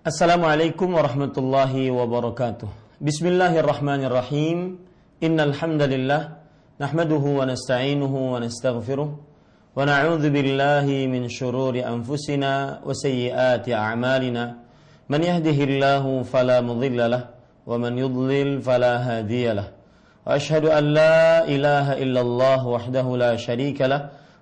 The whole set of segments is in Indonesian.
Assalamualaikum warahmatullahi wabarakatuh. Bismillahirrahmanirrahim. Innal hamdalillah nahmaduhu wa nasta'inuhu wa nastaghfiruh wa min shururi anfusina wa sayyiati a'malina. Man yahdihillahu fala mudilla lah wa man yudlil fala hadiya lah. Wa illallah wahdahu la sharika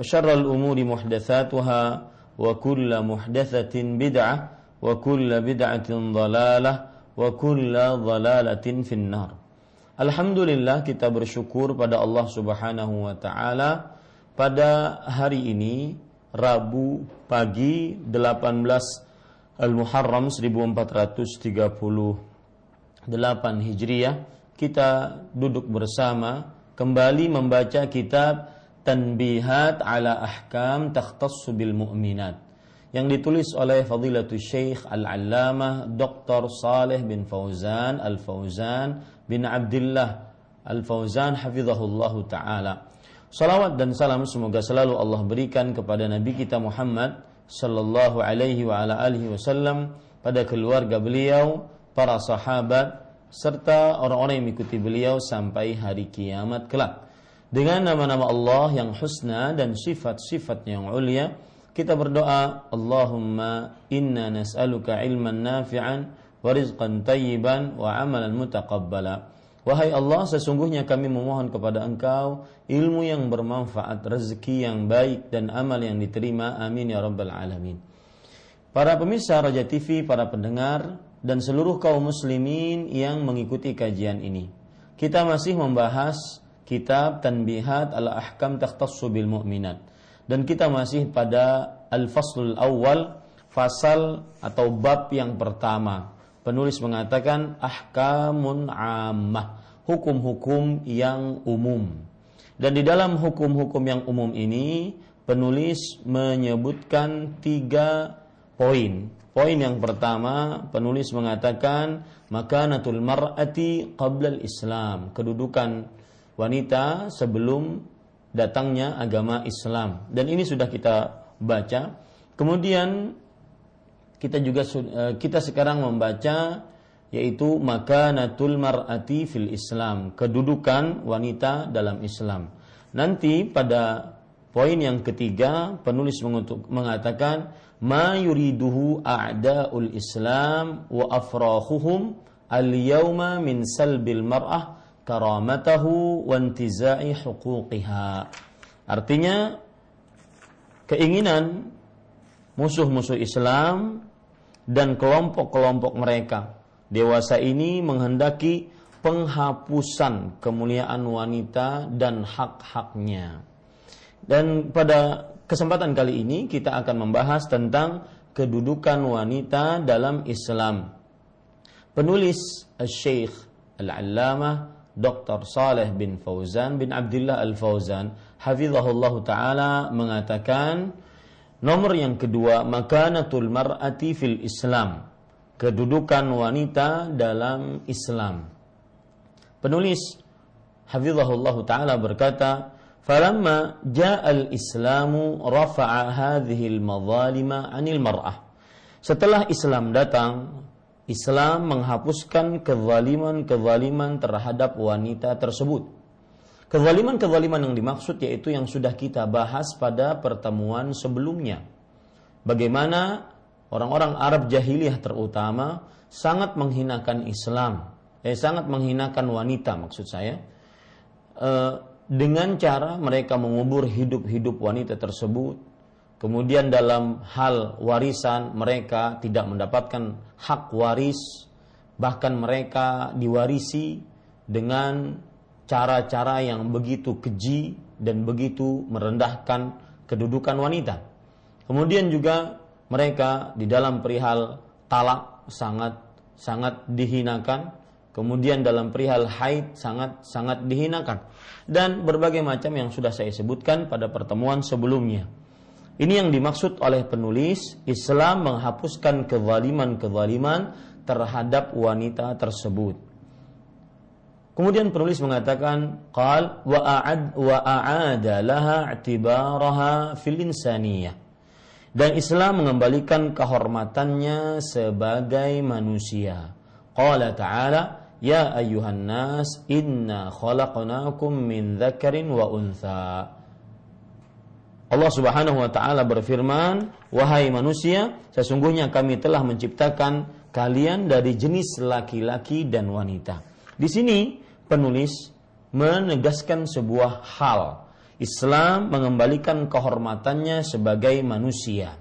وشر الأمور محدثاتها وكل محدثة بدعة wa kulla bid'atin dhalalah wa kulla dhalalatin finnar. Alhamdulillah kita bersyukur pada Allah Subhanahu wa taala pada hari ini Rabu pagi 18 Al-Muharram 1438 Hijriah kita duduk bersama kembali membaca kitab Tanbihat ala Ahkam Takhtassu bil Mu'minat yang ditulis oleh Fadilatul Syekh Al-Allamah Dr. Saleh bin Fauzan Al-Fauzan bin Abdullah Al-Fauzan hafizahullah taala. Salawat dan salam semoga selalu Allah berikan kepada Nabi kita Muhammad sallallahu alaihi wa ala alihi wasallam pada keluarga beliau, para sahabat serta orang-orang yang mengikuti beliau sampai hari kiamat kelak. Dengan nama-nama Allah yang husna dan sifat-sifatnya yang ulia, kita berdoa Allahumma inna nas'aluka ilman nafi'an wa rizqan tayyiban wa amalan mutaqabbala Wahai Allah, sesungguhnya kami memohon kepada Engkau ilmu yang bermanfaat, rezeki yang baik dan amal yang diterima. Amin ya rabbal alamin. Para pemirsa Raja TV, para pendengar dan seluruh kaum muslimin yang mengikuti kajian ini. Kita masih membahas kitab Tanbihat al-Ahkam Takhtassu bil Mu'minat. Dan kita masih pada al-faslul awal fasal atau bab yang pertama. Penulis mengatakan ahkamun ammah hukum-hukum yang umum. Dan di dalam hukum-hukum yang umum ini penulis menyebutkan tiga poin. Poin yang pertama penulis mengatakan makanatul mar'ati qabla islam kedudukan wanita sebelum datangnya agama Islam. Dan ini sudah kita baca. Kemudian kita juga eh, kita sekarang membaca yaitu maka natul mar'ati fil Islam kedudukan wanita dalam Islam. Nanti pada poin yang ketiga penulis mengatakan ma yuriduhu a'daul Islam wa afrahuhum al yauma min salbil mar'ah karamatahu wa intiza'i. Artinya keinginan musuh-musuh Islam dan kelompok-kelompok mereka dewasa ini menghendaki penghapusan kemuliaan wanita dan hak-haknya. Dan pada kesempatan kali ini kita akan membahas tentang kedudukan wanita dalam Islam. Penulis Syekh Al-Allamah Dr. Saleh bin Fauzan bin Abdullah Al-Fauzan hafizahullah taala mengatakan nomor yang kedua makanatul mar'ati fil Islam kedudukan wanita dalam Islam penulis hafizahullah taala berkata falamma ja'al islamu rafa'a hadhihi al-madhalima 'anil mar'ah setelah Islam datang Islam menghapuskan kezaliman-kezaliman terhadap wanita tersebut. Kezaliman-kezaliman yang dimaksud yaitu yang sudah kita bahas pada pertemuan sebelumnya. Bagaimana orang-orang Arab jahiliyah terutama sangat menghinakan Islam, eh sangat menghinakan wanita maksud saya. Eh, dengan cara mereka mengubur hidup-hidup wanita tersebut. Kemudian dalam hal warisan mereka tidak mendapatkan hak waris, bahkan mereka diwarisi dengan cara-cara yang begitu keji dan begitu merendahkan kedudukan wanita. Kemudian juga mereka di dalam perihal talak sangat sangat dihinakan Kemudian dalam perihal haid sangat-sangat dihinakan dan berbagai macam yang sudah saya sebutkan pada pertemuan sebelumnya. Ini yang dimaksud oleh penulis Islam menghapuskan kezaliman-kezaliman terhadap wanita tersebut. Kemudian penulis mengatakan qal wa a'ad wa a'ada laha i'tibaraha fil insaniyah. Dan Islam mengembalikan kehormatannya sebagai manusia. Qala ta'ala Ya ayuhan nas inna khalaqnakum min dzakarin wa untha. Allah Subhanahu wa taala berfirman, "Wahai manusia, sesungguhnya kami telah menciptakan kalian dari jenis laki-laki dan wanita." Di sini penulis menegaskan sebuah hal. Islam mengembalikan kehormatannya sebagai manusia.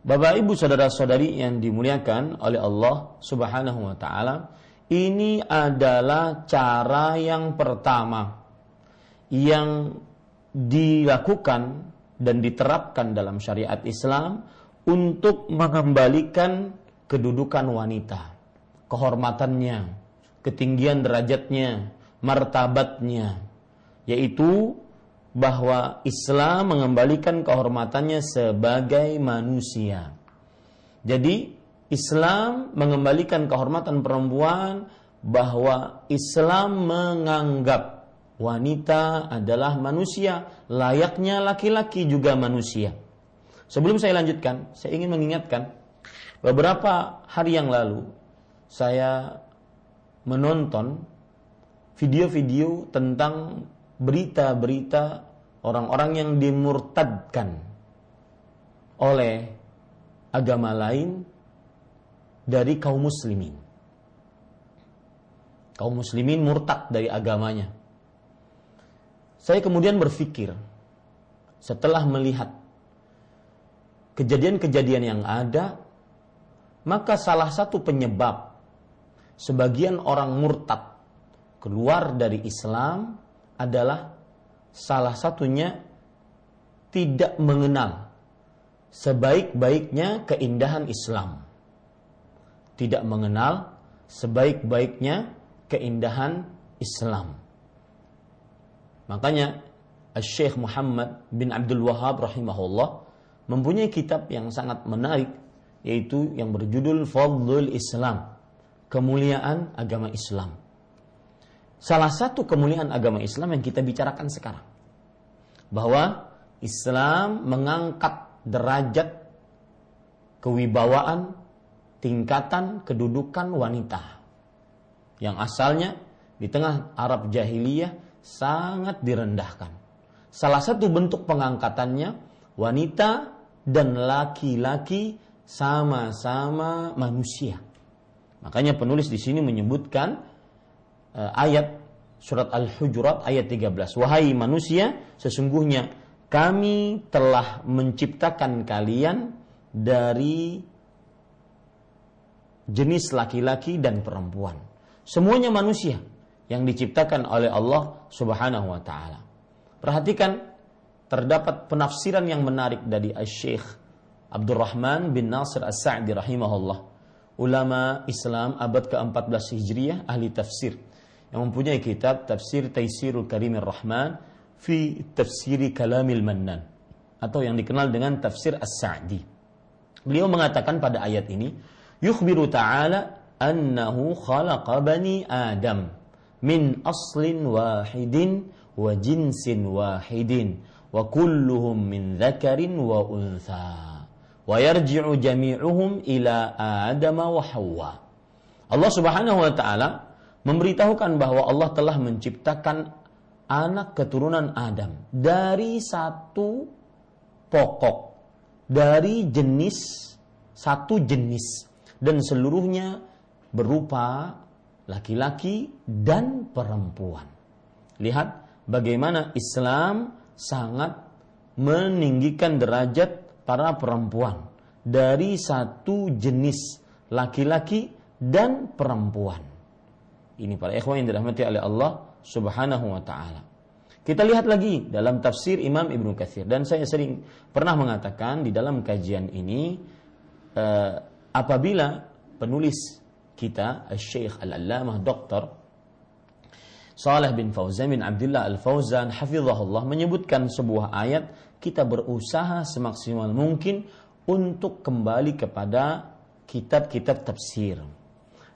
Bapak Ibu saudara-saudari yang dimuliakan oleh Allah Subhanahu wa taala, ini adalah cara yang pertama yang dilakukan dan diterapkan dalam syariat Islam untuk mengembalikan kedudukan wanita, kehormatannya, ketinggian derajatnya, martabatnya, yaitu bahwa Islam mengembalikan kehormatannya sebagai manusia. Jadi Islam mengembalikan kehormatan perempuan bahwa Islam menganggap wanita adalah manusia, layaknya laki-laki juga manusia. Sebelum saya lanjutkan, saya ingin mengingatkan beberapa hari yang lalu saya menonton video-video tentang berita-berita orang-orang yang dimurtadkan oleh agama lain dari kaum muslimin. Kaum muslimin murtad dari agamanya. Saya kemudian berpikir setelah melihat kejadian-kejadian yang ada, maka salah satu penyebab sebagian orang murtad keluar dari Islam adalah salah satunya tidak mengenal sebaik-baiknya keindahan Islam tidak mengenal sebaik-baiknya keindahan Islam. Makanya Syekh Muhammad bin Abdul Wahab rahimahullah mempunyai kitab yang sangat menarik yaitu yang berjudul Fadlul Islam, kemuliaan agama Islam. Salah satu kemuliaan agama Islam yang kita bicarakan sekarang bahwa Islam mengangkat derajat kewibawaan tingkatan kedudukan wanita yang asalnya di tengah Arab jahiliyah sangat direndahkan. Salah satu bentuk pengangkatannya wanita dan laki-laki sama-sama manusia. Makanya penulis di sini menyebutkan uh, ayat surat Al-Hujurat ayat 13. Wahai manusia, sesungguhnya kami telah menciptakan kalian dari jenis laki-laki dan perempuan. Semuanya manusia yang diciptakan oleh Allah Subhanahu wa taala. Perhatikan terdapat penafsiran yang menarik dari Syekh Abdurrahman bin Nasir As-Sa'di rahimahullah. Ulama Islam abad ke-14 Hijriah ahli tafsir yang mempunyai kitab Tafsir Taisirul Karimir Rahman fi Tafsiri Kalamil Mannan atau yang dikenal dengan Tafsir As-Sa'di. Beliau mengatakan pada ayat ini, yukhbiru ta'ala annahu khalaqa bani Adam min aslin wahidin wa jinsin wahidin wa kulluhum min dhakarin wa untha wa yarji'u jami'uhum ila Adam wa Hawa. Allah Subhanahu wa taala memberitahukan bahwa Allah telah menciptakan anak keturunan Adam dari satu pokok dari jenis satu jenis dan seluruhnya berupa laki-laki dan perempuan. Lihat bagaimana Islam sangat meninggikan derajat para perempuan dari satu jenis laki-laki dan perempuan. Ini para ikhwan yang dirahmati oleh Allah Subhanahu wa taala. Kita lihat lagi dalam tafsir Imam Ibnu Katsir dan saya sering pernah mengatakan di dalam kajian ini eh, apabila penulis kita Syekh Al-Allamah Dr. Saleh bin Fauzan bin Abdullah Al-Fauzan hafizahullah menyebutkan sebuah ayat kita berusaha semaksimal mungkin untuk kembali kepada kitab-kitab tafsir.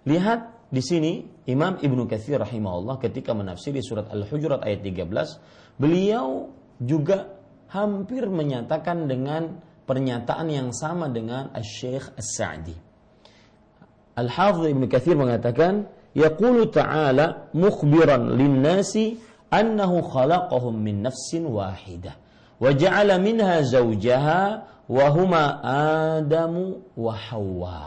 Lihat di sini Imam Ibnu Katsir rahimahullah ketika menafsiri surat Al-Hujurat ayat 13, beliau juga hampir menyatakan dengan pernyataan yang sama dengan Asy-Syaikh As-Sa'di. Al-Hafidz Ibnu Katsir mengatakan, yaqulu ta'ala mukhbiran lin-nasi annahu khalaqahum min nafsin wahidah wa ja'ala minha zawjaha wa huma Adamu wa Hawa.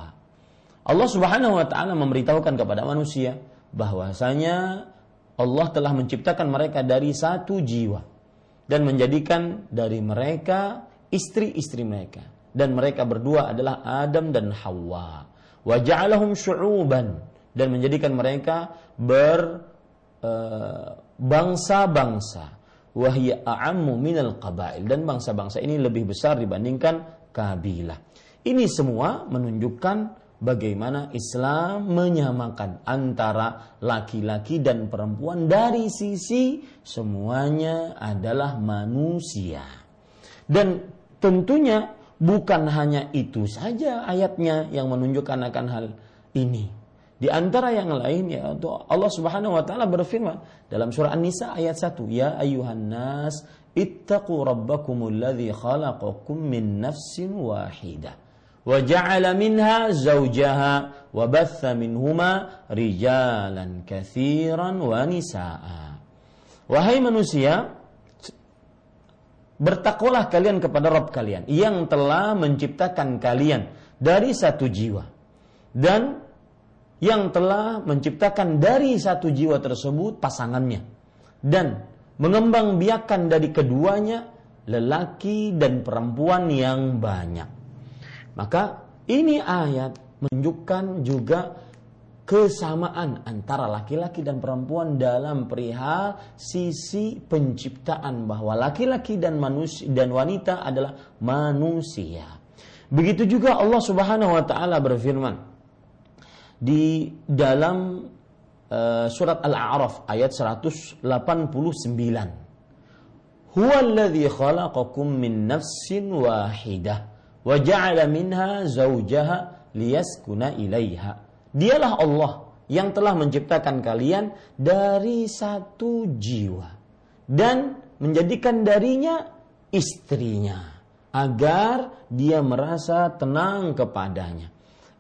Allah Subhanahu wa taala memberitahukan kepada manusia bahwasanya Allah telah menciptakan mereka dari satu jiwa dan menjadikan dari mereka istri-istri mereka dan mereka berdua adalah Adam dan Hawa. Wa ja'alahum syu'uban dan menjadikan mereka ber eh, bangsa-bangsa wahya a'ammu minal qabail dan bangsa-bangsa ini lebih besar dibandingkan kabilah. Ini semua menunjukkan bagaimana Islam menyamakan antara laki-laki dan perempuan dari sisi semuanya adalah manusia. Dan tentunya bukan hanya itu saja ayatnya yang menunjukkan akan hal ini. Di antara yang lain ya Allah Subhanahu wa taala berfirman dalam surah An-Nisa ayat 1, "Ya ayuhan nas, ittaqu rabbakumul ladzi khalaqakum min nafsin wahidah wa ja'ala minha zawjaha wa batha minhuma rijalan katsiran wa nisaa." Wahai manusia, bertakwalah kalian kepada Rabb kalian yang telah menciptakan kalian dari satu jiwa dan yang telah menciptakan dari satu jiwa tersebut pasangannya dan mengembang biakan dari keduanya lelaki dan perempuan yang banyak. Maka ini ayat menunjukkan juga kesamaan antara laki-laki dan perempuan dalam perihal sisi penciptaan bahwa laki-laki dan manusia dan wanita adalah manusia. Begitu juga Allah Subhanahu wa taala berfirman, di dalam uh, surat Al-A'raf ayat 189. Huwa alladhi khalaqakum min nafsin wahidah wa ja'ala minha zawjaha liyaskuna ilaiha. Dialah Allah yang telah menciptakan kalian dari satu jiwa dan menjadikan darinya istrinya agar dia merasa tenang kepadanya.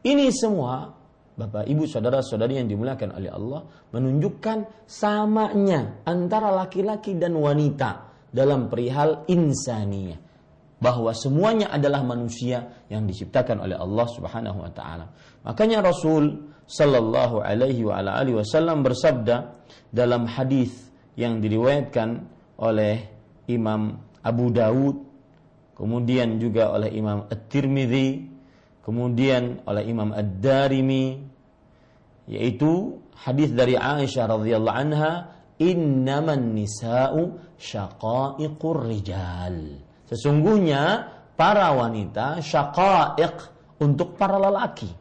Ini semua Bapak, Ibu, saudara-saudari yang dimuliakan oleh Allah menunjukkan samanya antara laki-laki dan wanita dalam perihal insaniyah bahwa semuanya adalah manusia yang diciptakan oleh Allah Subhanahu wa taala. Makanya Rasul sallallahu alaihi wa alihi wasallam bersabda dalam hadis yang diriwayatkan oleh Imam Abu Dawud kemudian juga oleh Imam At-Tirmidzi kemudian oleh Imam Ad-Darimi yaitu hadis dari Aisyah radhiyallahu anha innaman nisa'u syaqaiqur rijal. Sesungguhnya para wanita syaqaiq untuk para lelaki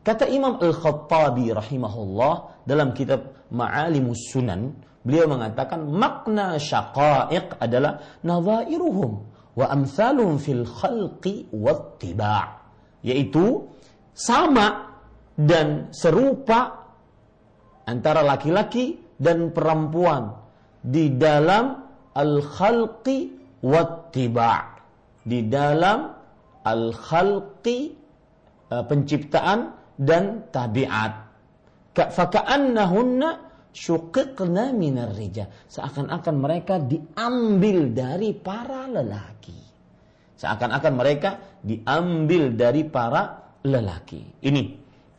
kata Imam Al-Khattabi rahimahullah dalam kitab Ma'alimus Sunan beliau mengatakan makna syaqaiq adalah nadhairuhum wa amsaluhum fil khalqi wattiba' yaitu sama dan serupa antara laki-laki dan perempuan di dalam al-khalqi wattiba' di dalam al-khalqi e, penciptaan dan tabiat faka'annahunna syuqiqna minar seakan-akan mereka diambil dari para lelaki Seakan-akan mereka diambil dari para lelaki. Ini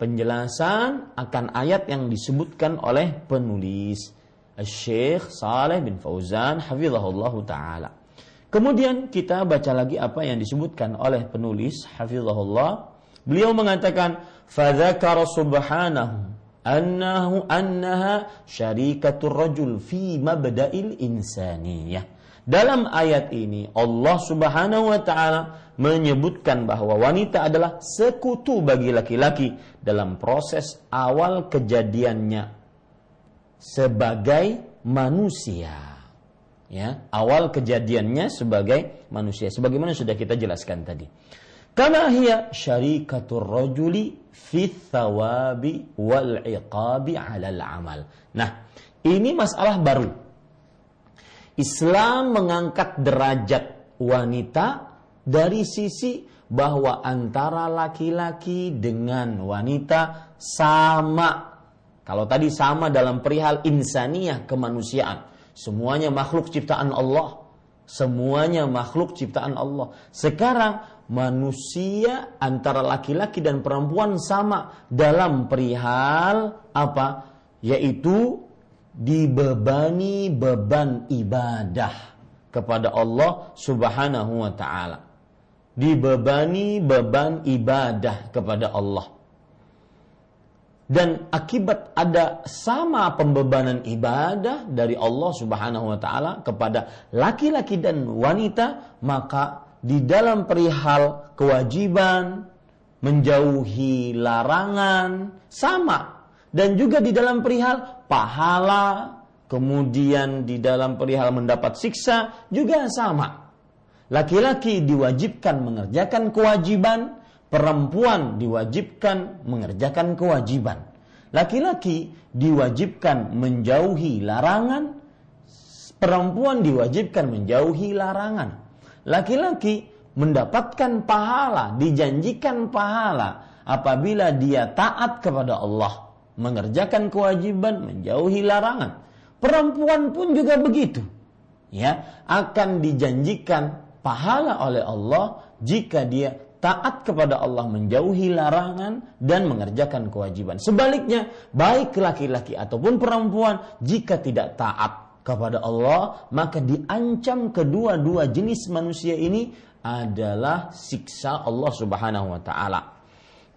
penjelasan akan ayat yang disebutkan oleh penulis Syekh Saleh bin Fauzan hafizahullah taala. Kemudian kita baca lagi apa yang disebutkan oleh penulis hafizahullah. Beliau mengatakan fadzakara subhanahu annahu annaha syarikatur rajul fi mabda'il insaniyah. Dalam ayat ini Allah Subhanahu wa taala menyebutkan bahwa wanita adalah sekutu bagi laki-laki dalam proses awal kejadiannya sebagai manusia. Ya, awal kejadiannya sebagai manusia sebagaimana sudah kita jelaskan tadi. Kama hiya syarikatur rajuli fi thawabi wal iqabi 'alal. Nah, ini masalah baru. Islam mengangkat derajat wanita dari sisi bahwa antara laki-laki dengan wanita sama. Kalau tadi sama dalam perihal insaniyah kemanusiaan, semuanya makhluk ciptaan Allah. Semuanya makhluk ciptaan Allah. Sekarang manusia antara laki-laki dan perempuan sama dalam perihal apa? Yaitu dibebani beban ibadah kepada Allah Subhanahu wa taala. Dibebani beban ibadah kepada Allah dan akibat ada sama pembebanan ibadah dari Allah Subhanahu wa taala kepada laki-laki dan wanita maka di dalam perihal kewajiban menjauhi larangan sama dan juga di dalam perihal pahala kemudian di dalam perihal mendapat siksa juga sama laki-laki diwajibkan mengerjakan kewajiban perempuan diwajibkan mengerjakan kewajiban. Laki-laki diwajibkan menjauhi larangan, perempuan diwajibkan menjauhi larangan. Laki-laki mendapatkan pahala, dijanjikan pahala apabila dia taat kepada Allah, mengerjakan kewajiban, menjauhi larangan. Perempuan pun juga begitu. Ya, akan dijanjikan pahala oleh Allah jika dia taat kepada Allah menjauhi larangan dan mengerjakan kewajiban. Sebaliknya, baik laki-laki ataupun perempuan jika tidak taat kepada Allah, maka diancam kedua-dua jenis manusia ini adalah siksa Allah Subhanahu wa taala.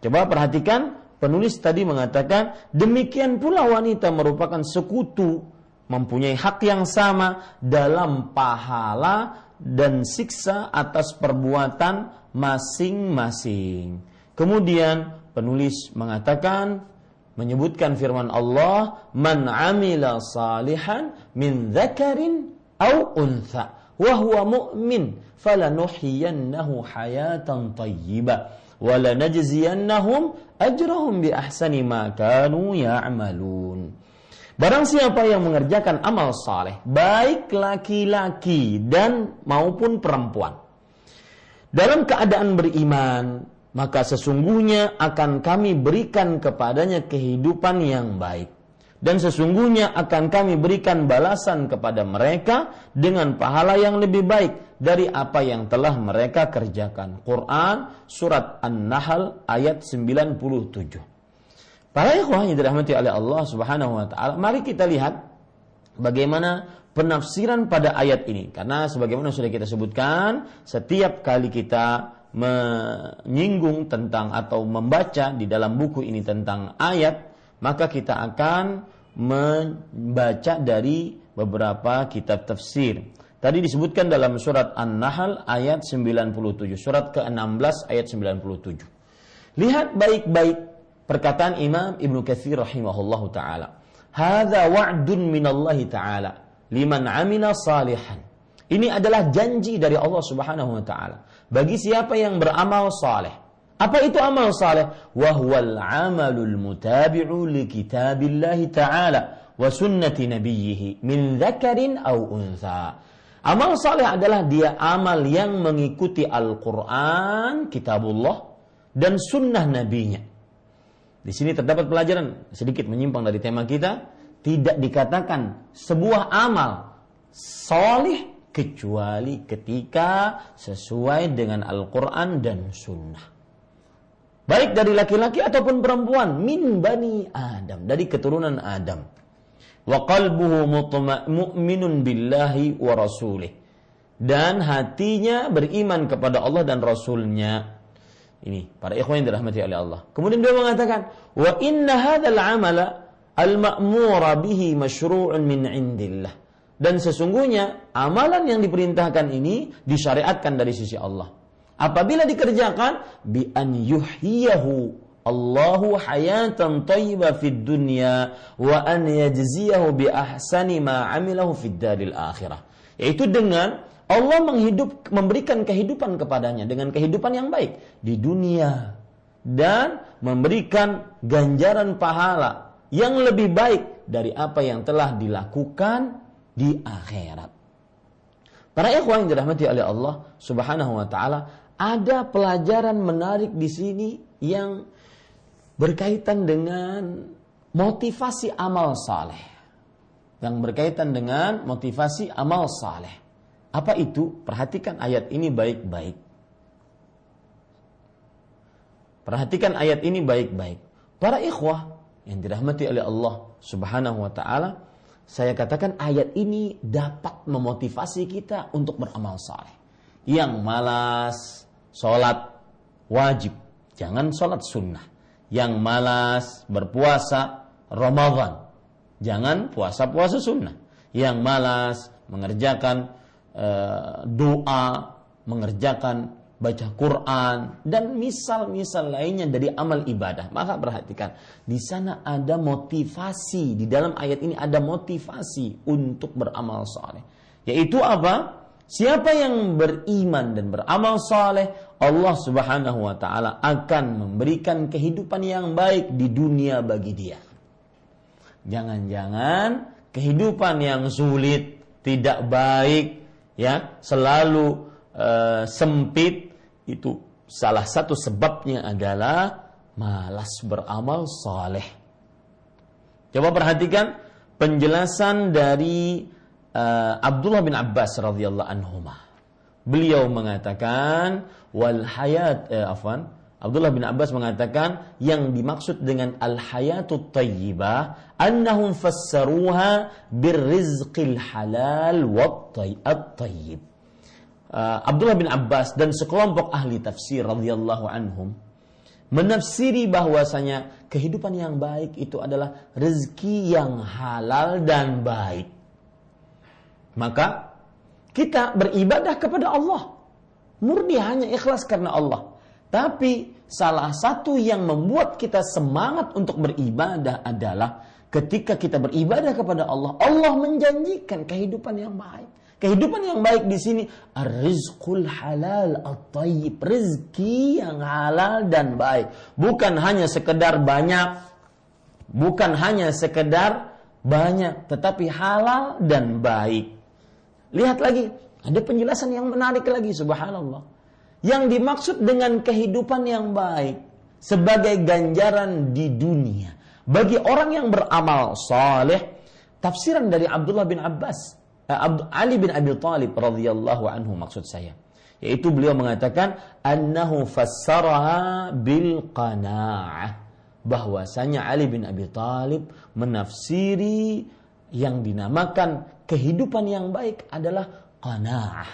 Coba perhatikan, penulis tadi mengatakan demikian pula wanita merupakan sekutu mempunyai hak yang sama dalam pahala dan siksa atas perbuatan masing-masing. Kemudian penulis mengatakan menyebutkan firman Allah, "Man 'amila salihan min dzakarin aw untha wa huwa mu'min falanuhyiyannahu hayatan thayyibah wa lanajziyannahum ajrahum bi ahsani ma kanu ya'malun." Barang siapa yang mengerjakan amal saleh, baik laki-laki dan maupun perempuan, dalam keadaan beriman, maka sesungguhnya akan kami berikan kepadanya kehidupan yang baik. Dan sesungguhnya akan kami berikan balasan kepada mereka dengan pahala yang lebih baik dari apa yang telah mereka kerjakan. Quran surat An-Nahl ayat 97. Para ikhwah yang dirahmati oleh Allah Subhanahu wa taala, mari kita lihat bagaimana penafsiran pada ayat ini karena sebagaimana sudah kita sebutkan setiap kali kita menyinggung tentang atau membaca di dalam buku ini tentang ayat maka kita akan membaca dari beberapa kitab tafsir. Tadi disebutkan dalam surat An-Nahl ayat 97, surat ke-16 ayat 97. Lihat baik-baik perkataan Imam Ibnu Katsir rahimahullahu taala. Hadza wa'dun minallahi taala liman amina salihan. Ini adalah janji dari Allah Subhanahu wa taala bagi siapa yang beramal saleh. Apa itu amal saleh? Wa huwal amalul mutabi'u li kitabillah ta'ala wa sunnati nabiyyih min dzakarin aw untha. Amal saleh adalah dia amal yang mengikuti Al-Qur'an, kitabullah dan sunnah nabinya. Di sini terdapat pelajaran sedikit menyimpang dari tema kita tidak dikatakan sebuah amal solih kecuali ketika sesuai dengan Al-Quran dan Sunnah. baik dari laki-laki ataupun perempuan min bani Adam dari keturunan Adam. Wa qalbuhu mu'minun billahi wa rasulih. Dan hatinya beriman kepada Allah dan Rasulnya. Ini para ikhwan yang dirahmati oleh Allah. Kemudian dia mengatakan wa inna hadzal amala al ma'mura bihi masyru'un min indillah dan sesungguhnya amalan yang diperintahkan ini disyariatkan dari sisi Allah Apabila dikerjakan bi an Allahu hayatan tayyibah fid dunya wa an yajziyahu bi ahsani ma amilahu fid daril akhirah. Yaitu dengan Allah menghidup memberikan kehidupan kepadanya dengan kehidupan yang baik di dunia dan memberikan ganjaran pahala yang lebih baik dari apa yang telah dilakukan di akhirat. Para ikhwan yang dirahmati oleh Allah Subhanahu wa taala, ada pelajaran menarik di sini yang berkaitan dengan motivasi amal saleh. Yang berkaitan dengan motivasi amal saleh. Apa itu? Perhatikan ayat ini baik-baik. Perhatikan ayat ini baik-baik. Para ikhwah yang dirahmati oleh Allah Subhanahu wa taala, saya katakan ayat ini dapat memotivasi kita untuk beramal saleh. Yang malas, sholat wajib, jangan sholat sunnah. Yang malas berpuasa Ramadan, jangan puasa-puasa sunnah. Yang malas mengerjakan uh, doa, mengerjakan baca Quran dan misal-misal lainnya dari amal ibadah. Maka perhatikan, di sana ada motivasi di dalam ayat ini ada motivasi untuk beramal soleh. Yaitu apa? Siapa yang beriman dan beramal saleh, Allah Subhanahu wa taala akan memberikan kehidupan yang baik di dunia bagi dia. Jangan-jangan kehidupan yang sulit, tidak baik, ya, selalu uh, sempit itu salah satu sebabnya adalah malas beramal saleh. Coba perhatikan penjelasan dari uh, Abdullah bin Abbas radhiyallahu anhuma. Beliau mengatakan wal hayat eh, afwan Abdullah bin Abbas mengatakan yang dimaksud dengan al hayatut tayyibah annahum fassaruha birrizqil halal wat tayyib. Uh, Abdullah bin Abbas dan sekelompok ahli tafsir radhiyallahu anhum menafsiri bahwasanya kehidupan yang baik itu adalah rezeki yang halal dan baik. Maka kita beribadah kepada Allah. Murni hanya ikhlas karena Allah. Tapi salah satu yang membuat kita semangat untuk beribadah adalah ketika kita beribadah kepada Allah, Allah menjanjikan kehidupan yang baik. Kehidupan yang baik di sini rizqul halal at-tayyib, rezeki yang halal dan baik. Bukan hanya sekedar banyak, bukan hanya sekedar banyak, tetapi halal dan baik. Lihat lagi, ada penjelasan yang menarik lagi, subhanallah. Yang dimaksud dengan kehidupan yang baik sebagai ganjaran di dunia bagi orang yang beramal saleh, tafsiran dari Abdullah bin Abbas, Ali bin Abi Thalib radhiyallahu anhu maksud saya, yaitu beliau mengatakan annahu fassaraha bil qanaah. Bahwasanya Ali bin Abi Thalib menafsiri yang dinamakan kehidupan yang baik adalah qanaah,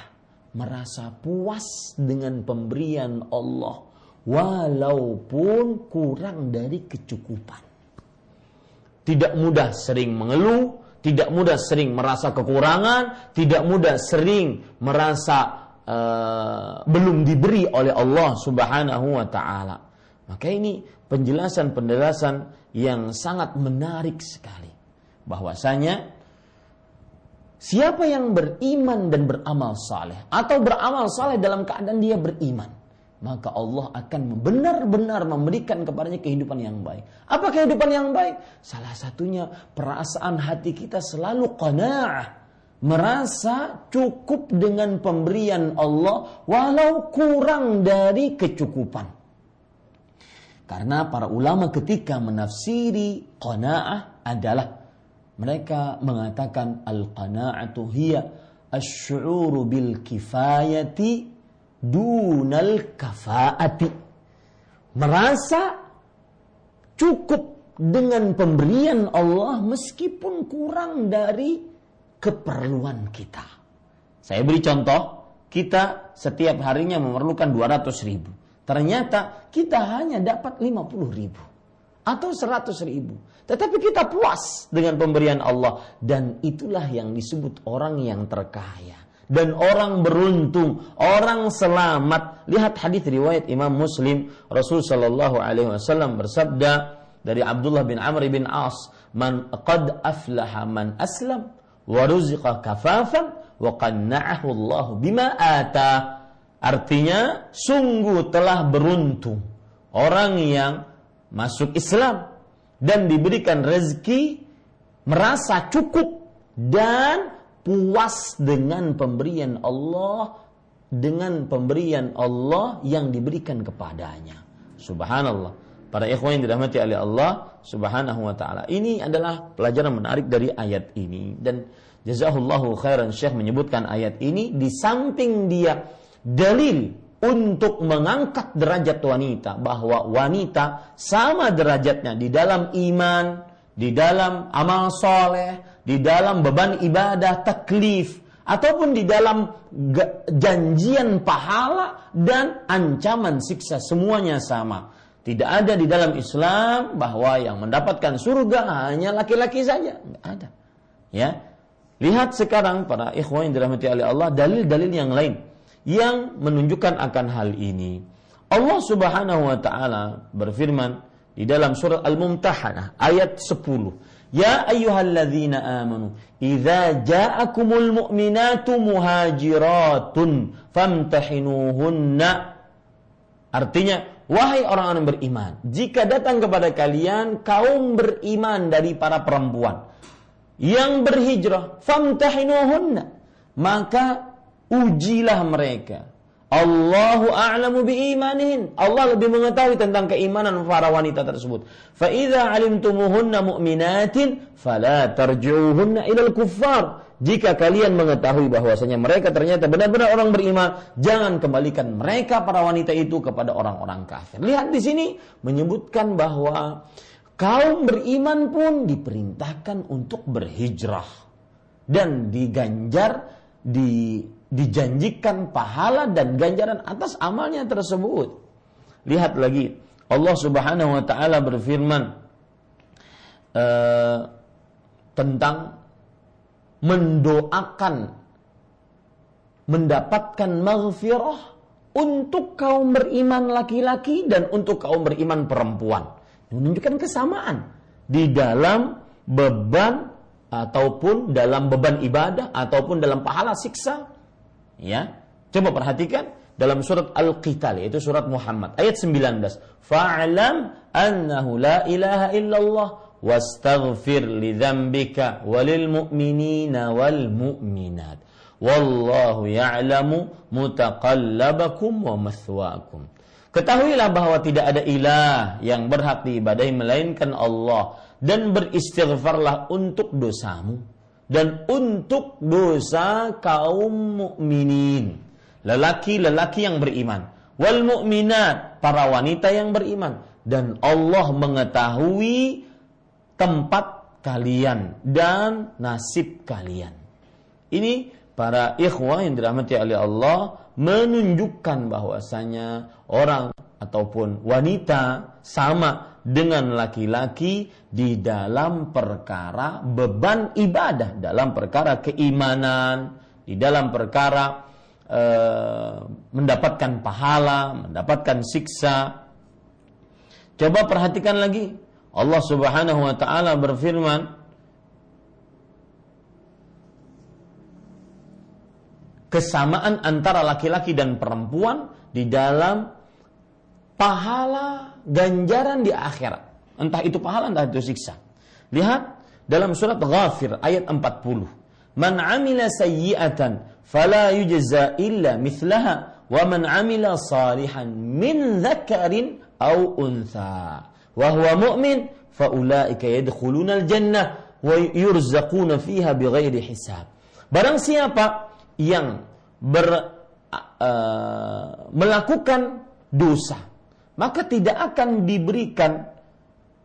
merasa puas dengan pemberian Allah walaupun kurang dari kecukupan. Tidak mudah sering mengeluh, tidak mudah sering merasa kekurangan, tidak mudah sering merasa uh, belum diberi oleh Allah Subhanahu wa taala. Maka ini penjelasan-penjelasan yang sangat menarik sekali bahwasanya Siapa yang beriman dan beramal saleh atau beramal saleh dalam keadaan dia beriman, maka Allah akan benar-benar memberikan kepadanya kehidupan yang baik. Apa kehidupan yang baik? Salah satunya perasaan hati kita selalu qanaah, merasa cukup dengan pemberian Allah walau kurang dari kecukupan. Karena para ulama ketika menafsiri qanaah adalah mereka mengatakan al-qana'atu hiya asy'uru bil kifayati dunal kafaati. merasa cukup dengan pemberian Allah meskipun kurang dari keperluan kita. Saya beri contoh, kita setiap harinya memerlukan 200 ribu. Ternyata kita hanya dapat 50 ribu atau 100 ribu. Tetapi kita puas dengan pemberian Allah dan itulah yang disebut orang yang terkaya dan orang beruntung, orang selamat. Lihat hadis riwayat Imam Muslim, Rasul sallallahu alaihi wasallam bersabda dari Abdullah bin Amr bin As, "Man qad aflaha man aslam wa ruziqa kafafan wa qanna'ahu Allah bima ata." Artinya sungguh telah beruntung orang yang masuk Islam dan diberikan rezeki merasa cukup dan puas dengan pemberian Allah dengan pemberian Allah yang diberikan kepadanya. Subhanallah. Para ikhwan yang dirahmati oleh Allah Subhanahu wa taala. Ini adalah pelajaran menarik dari ayat ini dan jazahullahu khairan Syekh menyebutkan ayat ini di samping dia dalil untuk mengangkat derajat wanita bahwa wanita sama derajatnya di dalam iman, di dalam amal soleh, di dalam beban ibadah taklif ataupun di dalam janjian pahala dan ancaman siksa semuanya sama. Tidak ada di dalam Islam bahwa yang mendapatkan surga hanya laki-laki saja, Tidak ada. Ya. Lihat sekarang para ikhwan yang dirahmati oleh Allah dalil-dalil yang lain yang menunjukkan akan hal ini. Allah Subhanahu wa taala berfirman di dalam surat Al-Mumtahanah ayat 10. Ya ayyuhalladzina amanu idza ja'akumul mu'minatu muhajiratun famtahinuhunna Artinya, wahai orang-orang beriman, jika datang kepada kalian kaum beriman dari para perempuan yang berhijrah, famtahinuhunna, maka ujilah mereka. Allahu a'lamu biimanihin. Allah lebih mengetahui tentang keimanan para wanita tersebut. Fa idza alimtumuhunna mu'minatin fala tarji'uhunna ilal kuffar. Jika kalian mengetahui bahwasanya mereka ternyata benar-benar orang beriman, jangan kembalikan mereka para wanita itu kepada orang-orang kafir. Lihat di sini menyebutkan bahwa kaum beriman pun diperintahkan untuk berhijrah dan diganjar di dijanjikan pahala dan ganjaran atas amalnya tersebut. Lihat lagi Allah Subhanahu wa taala berfirman uh, tentang mendoakan mendapatkan maghfirah untuk kaum beriman laki-laki dan untuk kaum beriman perempuan. Menunjukkan kesamaan di dalam beban ataupun dalam beban ibadah ataupun dalam pahala siksa Ya. Coba perhatikan dalam surat Al-Qital yaitu surat Muhammad ayat 19. Fa'lam annahu la ilaha illallah wastaghfir li dzambika walil mu'minina wal mu'minat. Wallahu ya'lamu mutaqallabakum wa mathwaakum. Ketahuilah bahwa tidak ada ilah yang berhak diibadahi melainkan Allah dan beristighfarlah untuk dosamu dan untuk dosa kaum mukminin. Lelaki-lelaki yang beriman. Wal mukminat para wanita yang beriman. Dan Allah mengetahui tempat kalian dan nasib kalian. Ini para ikhwah yang dirahmati oleh Allah menunjukkan bahwasanya orang ataupun wanita sama dengan laki-laki di dalam perkara beban ibadah, dalam perkara keimanan, di dalam perkara e, mendapatkan pahala, mendapatkan siksa. Coba perhatikan lagi, Allah Subhanahu wa taala berfirman, kesamaan antara laki-laki dan perempuan di dalam pahala ganjaran di akhirat. Entah itu pahala, entah itu siksa. Lihat dalam surat Ghafir ayat 40. Man amila sayyi'atan fala yujza illa mithlaha wa man amila salihan min dzakarin aw untha wa huwa mu'min fa ulaika yadkhuluna al-jannah wa yurzaquna fiha bighairi hisab. Barang siapa yang ber, uh, melakukan dosa maka tidak akan diberikan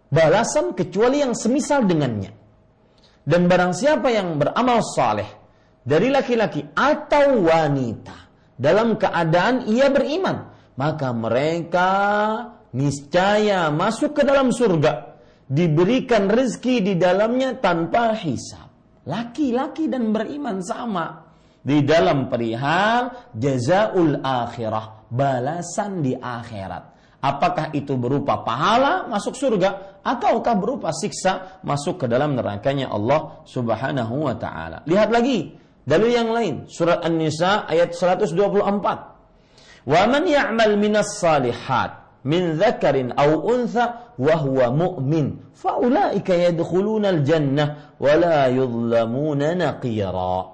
balasan kecuali yang semisal dengannya. Dan barang siapa yang beramal saleh dari laki-laki atau wanita dalam keadaan ia beriman, maka mereka niscaya masuk ke dalam surga, diberikan rezeki di dalamnya tanpa hisab. Laki-laki dan beriman sama di dalam perihal jazaul akhirah, balasan di akhirat. Apakah itu berupa pahala masuk surga ataukah berupa siksa masuk ke dalam nerakanya Allah Subhanahu wa taala. Lihat lagi dalil yang lain, surat An-Nisa ayat 124. Wa man ya'mal minas salihat min dzakarin aw untha wa huwa mu'min fa ulaika yadkhuluna al-jannah wa la yudlamuna naqira.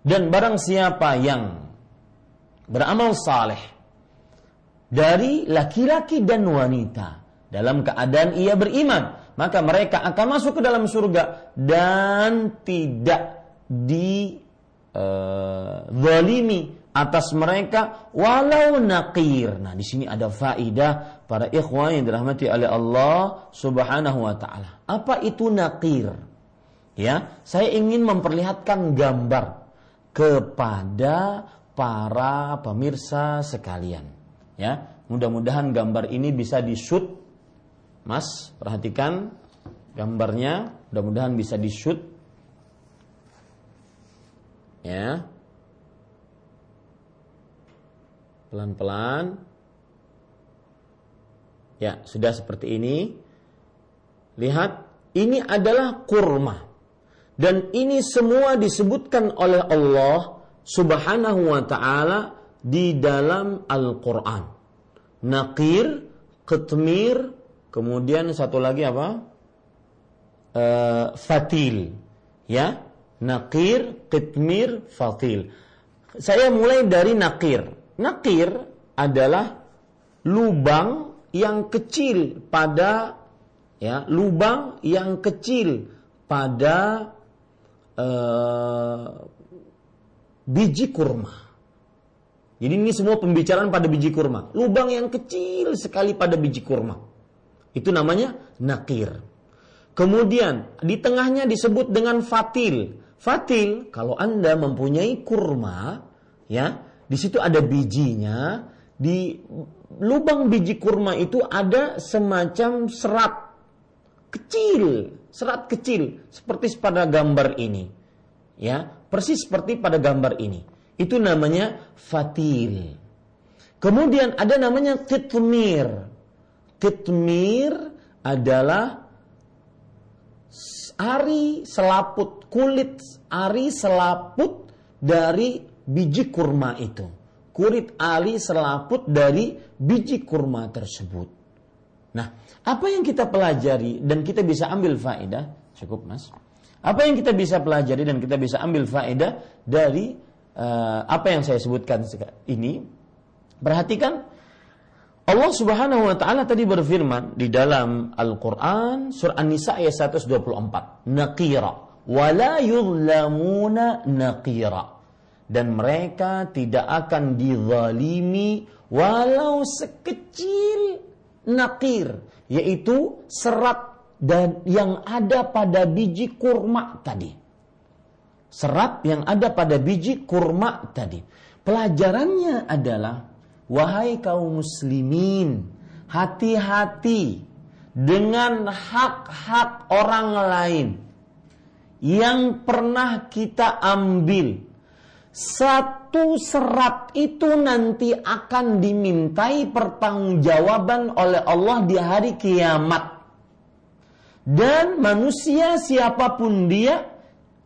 Dan barang siapa yang beramal saleh dari laki-laki dan wanita dalam keadaan ia beriman maka mereka akan masuk ke dalam surga dan tidak di uh, atas mereka walau nakir. Nah, di sini ada faidah para ikhwan yang dirahmati oleh Allah Subhanahu wa taala. Apa itu nakir? Ya, saya ingin memperlihatkan gambar kepada para pemirsa sekalian. Ya, mudah-mudahan gambar ini bisa di shoot, Mas. Perhatikan gambarnya, mudah-mudahan bisa di shoot. Ya, pelan-pelan. Ya, sudah seperti ini. Lihat, ini adalah kurma. Dan ini semua disebutkan oleh Allah Subhanahu wa taala di dalam Al-Quran. Nakir, ketmir, kemudian satu lagi apa? Uh, fatil. Ya, nakir, ketmir, fatil. Saya mulai dari nakir. Nakir adalah lubang yang kecil pada ya lubang yang kecil pada uh, biji kurma jadi ini semua pembicaraan pada biji kurma. Lubang yang kecil sekali pada biji kurma. Itu namanya nakir. Kemudian di tengahnya disebut dengan fatil. Fatil kalau Anda mempunyai kurma, ya, di situ ada bijinya, di lubang biji kurma itu ada semacam serat kecil, serat kecil seperti pada gambar ini. Ya, persis seperti pada gambar ini itu namanya fatil. Kemudian ada namanya kitmir. Kitmir adalah ari selaput kulit ari selaput dari biji kurma itu. Kulit ari selaput dari biji kurma tersebut. Nah, apa yang kita pelajari dan kita bisa ambil faedah? Cukup, Mas. Apa yang kita bisa pelajari dan kita bisa ambil faedah dari uh, apa yang saya sebutkan ini, perhatikan Allah Subhanahu wa taala tadi berfirman di dalam Al-Qur'an surah An-Nisa ayat 124, naqira. Wala yuzlamuna naqira. Dan mereka tidak akan dizalimi walau sekecil nakir yaitu serat dan yang ada pada biji kurma tadi serat yang ada pada biji kurma tadi. Pelajarannya adalah wahai kaum muslimin, hati-hati dengan hak-hak orang lain yang pernah kita ambil. Satu serat itu nanti akan dimintai pertanggungjawaban oleh Allah di hari kiamat. Dan manusia siapa pun dia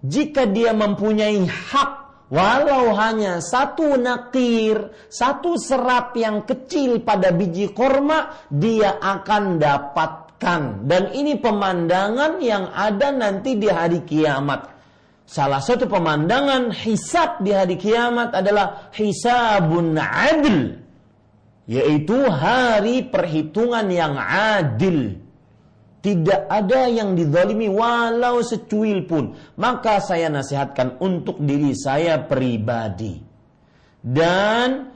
jika dia mempunyai hak walau hanya satu nakir, satu serat yang kecil pada biji korma, dia akan dapatkan. Dan ini pemandangan yang ada nanti di hari kiamat. Salah satu pemandangan hisab di hari kiamat adalah hisabun adil. Yaitu hari perhitungan yang adil tidak ada yang dizalimi walau secuil pun. Maka saya nasihatkan untuk diri saya pribadi. Dan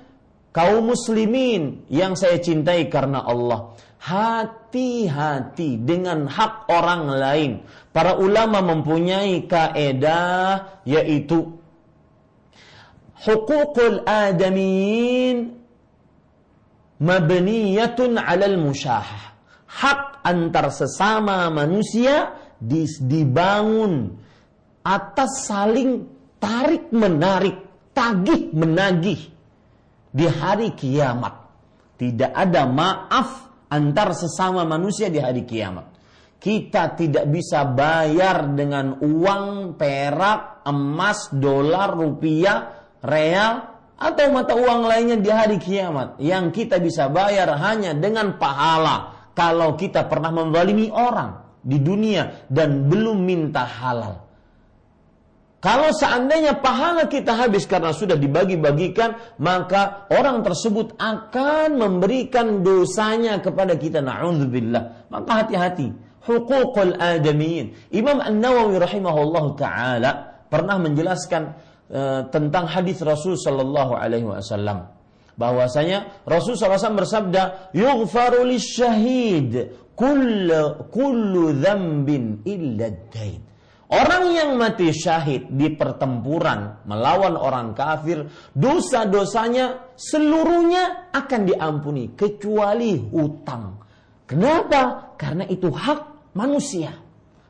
kaum muslimin yang saya cintai karena Allah. Hati-hati dengan hak orang lain. Para ulama mempunyai kaedah yaitu hukukul adamin mabniyatun alal musyahah. Hak antar sesama manusia dibangun atas saling tarik menarik, tagih menagih di hari kiamat. Tidak ada maaf antar sesama manusia di hari kiamat. Kita tidak bisa bayar dengan uang, perak, emas, dolar, rupiah, real, atau mata uang lainnya di hari kiamat. Yang kita bisa bayar hanya dengan pahala. Kalau kita pernah membalimi orang di dunia dan belum minta halal. Kalau seandainya pahala kita habis karena sudah dibagi-bagikan, maka orang tersebut akan memberikan dosanya kepada kita. Na'udzubillah. Maka hati-hati. Hukukul adamiyin. Imam An-Nawawi rahimahullah ta'ala pernah menjelaskan uh, tentang hadis Rasul sallallahu alaihi wasallam bahwasanya Rasul SAW bersabda yughfaru syahid kullu kullu dzambin illa dain Orang yang mati syahid di pertempuran melawan orang kafir, dosa-dosanya seluruhnya akan diampuni kecuali hutang. Kenapa? Karena itu hak manusia.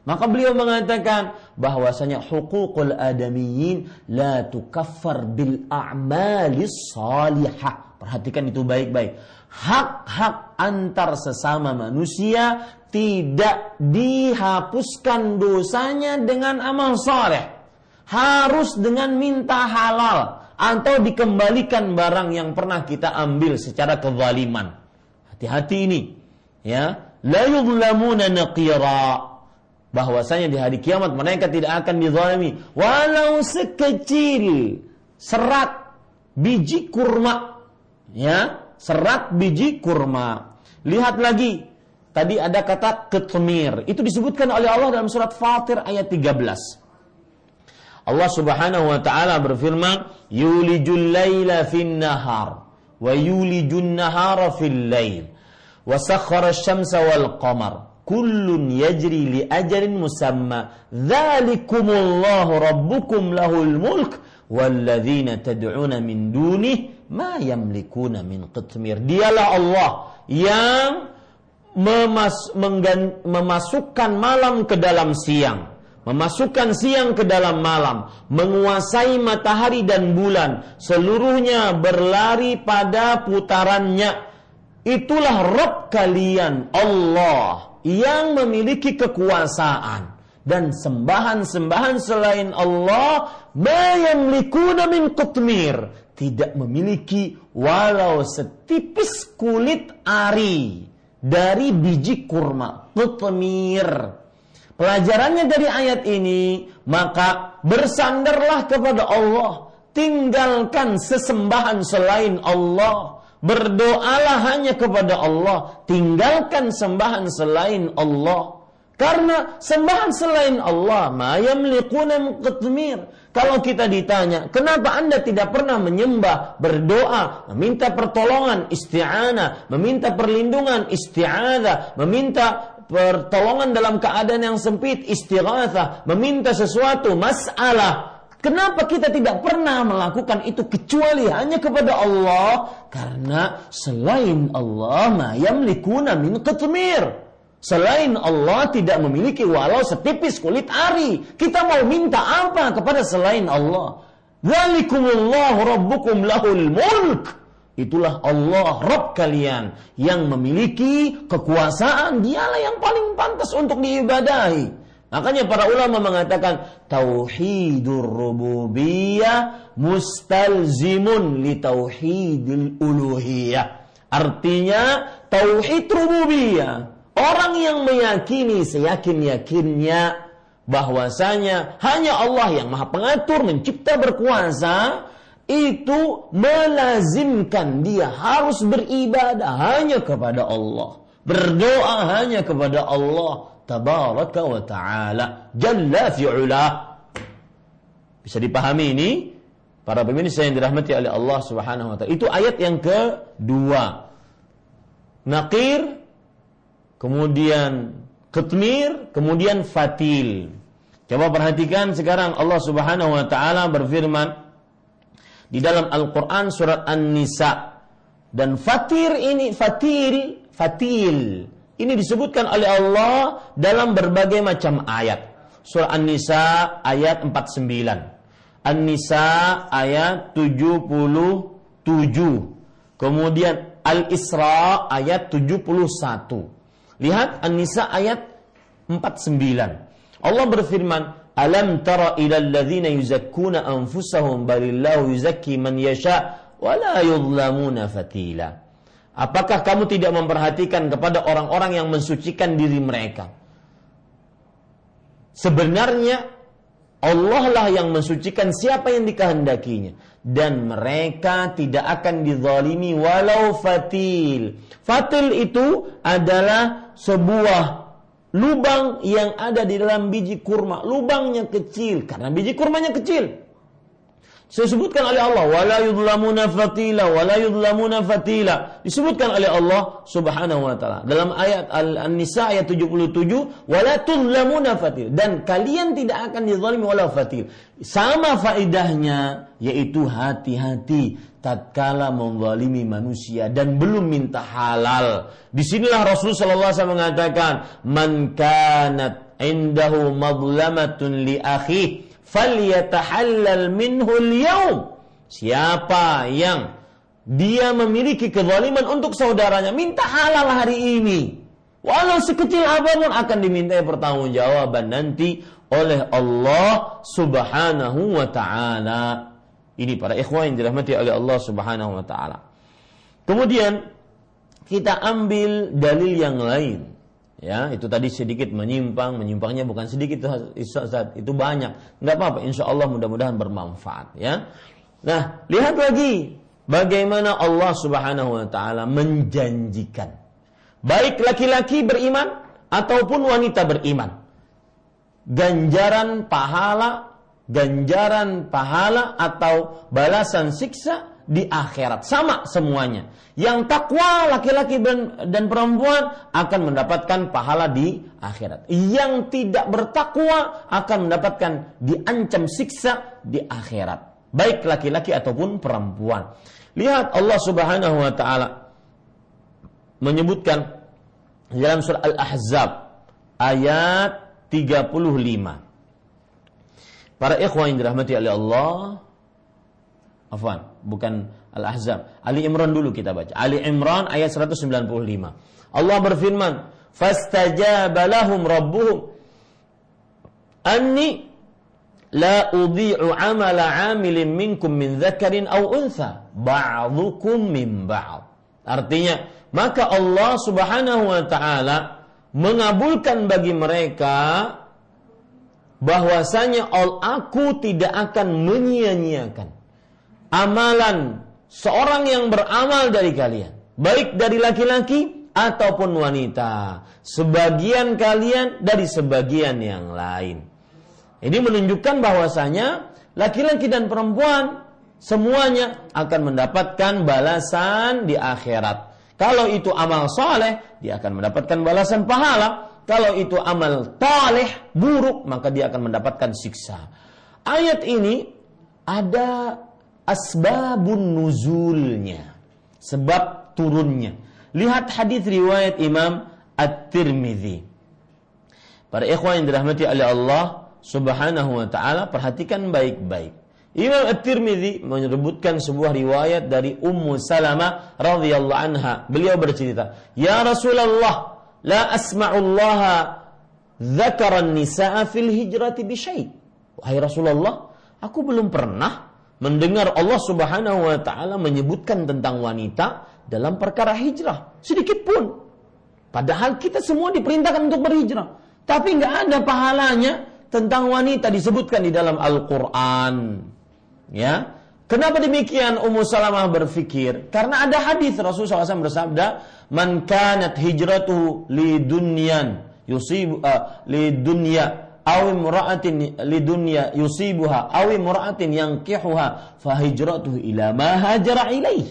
Maka beliau mengatakan bahwasanya hukukul adamiyin la tukaffar bil a'malis salihah. Perhatikan itu baik-baik. Hak-hak antar sesama manusia tidak dihapuskan dosanya dengan amal soleh. Harus dengan minta halal atau dikembalikan barang yang pernah kita ambil secara kezaliman. Hati-hati ini. Ya, la yuzlamuna naqira. Bahwasanya di hari kiamat mereka tidak akan dizalimi walau sekecil serat biji kurma. Ya, serat biji kurma. Lihat lagi Tadi ada kata ketmir. Itu disebutkan oleh Allah dalam surat Fatir ayat 13. Allah Subhanahu wa taala berfirman, "Yulijul laila fin nahar wa yulijun nahara fil lail wa asy-syamsa wal qamar kullun yajri li ajalin musamma. Dzalikumullahu rabbukum lahul mulk. Walladzina tad'una min dunih ma yamlikuna min qitmir." Dialah Allah yang memas, memasukkan malam ke dalam siang, memasukkan siang ke dalam malam, menguasai matahari dan bulan, seluruhnya berlari pada putarannya. Itulah Rob kalian, Allah, yang memiliki kekuasaan dan sembahan-sembahan selain Allah mayamlikuna min qutmir tidak memiliki walau setipis kulit ari dari biji kurma. Tutmir. Pelajarannya dari ayat ini, maka bersandarlah kepada Allah. Tinggalkan sesembahan selain Allah. Berdoalah hanya kepada Allah. Tinggalkan sembahan selain Allah. Karena sembahan selain Allah, ma yamliquna qitmir. Kalau kita ditanya, kenapa Anda tidak pernah menyembah, berdoa, meminta pertolongan, isti'anah, meminta perlindungan, isti'adah, meminta pertolongan dalam keadaan yang sempit, istighatsah, meminta sesuatu, masalah. Kenapa kita tidak pernah melakukan itu kecuali hanya kepada Allah? Karena selain Allah ma yamlikuna min qitmir. Selain Allah tidak memiliki walau setipis kulit ari. Kita mau minta apa kepada selain Allah? Walikumullahu rabbukum lahul mulk. Itulah Allah Rabb kalian yang memiliki kekuasaan. Dialah yang paling pantas untuk diibadahi. Makanya para ulama mengatakan tauhidur rububiyah mustalzimun li tauhidil uluhiyah. Artinya tauhid rububiyah Orang yang meyakini seyakin-yakinnya bahwasanya hanya Allah yang Maha Pengatur, mencipta, berkuasa, itu melazimkan dia harus beribadah hanya kepada Allah. Berdoa hanya kepada Allah tabaraka wa taala jalla fi'ula. Bisa dipahami ini? Para pemirsa yang dirahmati oleh Allah Subhanahu wa taala. Itu ayat yang kedua. Nakir, kemudian ketmir, kemudian fatil. Coba perhatikan sekarang Allah Subhanahu wa taala berfirman di dalam Al-Qur'an surat An-Nisa dan fatir ini fatil fatil ini disebutkan oleh Allah dalam berbagai macam ayat. Surah An-Nisa ayat 49. An-Nisa ayat 77. Kemudian Al-Isra ayat 71. Lihat An-Nisa ayat 49. Allah berfirman, "Alam tara ila alladhina yuzakkuna anfusahum balillahu yuzakki man yasha wa la yudlamuna fatila." Apakah kamu tidak memperhatikan kepada orang-orang yang mensucikan diri mereka? Sebenarnya Allah lah yang mensucikan siapa yang dikehendakinya dan mereka tidak akan dizalimi walau fatil. Fatil itu adalah sebuah lubang yang ada di dalam biji kurma. Lubangnya kecil karena biji kurmanya kecil. Saya sebutkan oleh Allah wala yudlamuna fatila wala yudlamuna fatila. Disebutkan oleh Allah Subhanahu wa taala. Dalam ayat Al-Nisa ayat 77 wala tudlamuna fatil. Dan kalian tidak akan dizalimi wala fatil. Sama faidahnya yaitu hati-hati tatkala menzalimi manusia dan belum minta halal. Di sinilah Rasul sallallahu alaihi wasallam mengatakan man kanat indahu madlamatun li akhihi falyatahallal minhul yaum. Siapa yang dia memiliki kezaliman untuk saudaranya, minta halal hari ini. Walau sekecil apa pun akan dimintai pertanggungjawaban nanti oleh Allah Subhanahu wa taala. Ini para ikhwan yang dirahmati oleh Allah Subhanahu wa taala. Kemudian kita ambil dalil yang lain Ya, itu tadi sedikit menyimpang, menyimpangnya bukan sedikit Ustaz, itu banyak. Enggak apa-apa, insya Allah mudah-mudahan bermanfaat ya. Nah, lihat lagi bagaimana Allah Subhanahu wa taala menjanjikan baik laki-laki beriman ataupun wanita beriman. Ganjaran pahala, ganjaran pahala atau balasan siksa di akhirat sama semuanya. Yang takwa laki-laki dan perempuan akan mendapatkan pahala di akhirat. Yang tidak bertakwa akan mendapatkan diancam siksa di akhirat. Baik laki-laki ataupun perempuan. Lihat Allah Subhanahu wa taala menyebutkan dalam surah Al-Ahzab ayat 35. Para ikhwan yang dirahmati oleh Allah, Afwan, bukan Al-Ahzab. Ali Imran dulu kita baca. Ali Imran ayat 195. Allah berfirman, "Fastajaba lahum rabbuhum anni la udhi'u amala 'amilin minkum min dzakarin aw untha, ba'dhukum min ba'd." Artinya, maka Allah Subhanahu wa taala mengabulkan bagi mereka bahwasanya aku tidak akan menyia-nyiakan amalan seorang yang beramal dari kalian, baik dari laki-laki ataupun wanita, sebagian kalian dari sebagian yang lain. Ini menunjukkan bahwasanya laki-laki dan perempuan semuanya akan mendapatkan balasan di akhirat. Kalau itu amal soleh, dia akan mendapatkan balasan pahala. Kalau itu amal taleh, buruk, maka dia akan mendapatkan siksa. Ayat ini ada asbabun nuzulnya, sebab turunnya. Lihat hadis riwayat Imam At-Tirmidzi. Para ikhwan yang dirahmati oleh Allah Subhanahu wa taala, perhatikan baik-baik. Imam At-Tirmidzi menyebutkan sebuah riwayat dari Ummu Salamah radhiyallahu anha. Beliau bercerita, "Ya Rasulullah, la asma'u Allah dzakara an-nisaa fil hijrati bi Wahai Rasulullah, aku belum pernah mendengar Allah Subhanahu wa taala menyebutkan tentang wanita dalam perkara hijrah sedikit pun. Padahal kita semua diperintahkan untuk berhijrah, tapi nggak ada pahalanya tentang wanita disebutkan di dalam Al-Qur'an. Ya. Kenapa demikian Ummu Salamah berpikir? Karena ada hadis Rasulullah SAW bersabda, "Man kanat hijratuhu li dunyan yusib uh, li dunya awi mura'atin lidunya yusibuha awi mura'atin yankihuha fahijratuhu ila ma ilaih.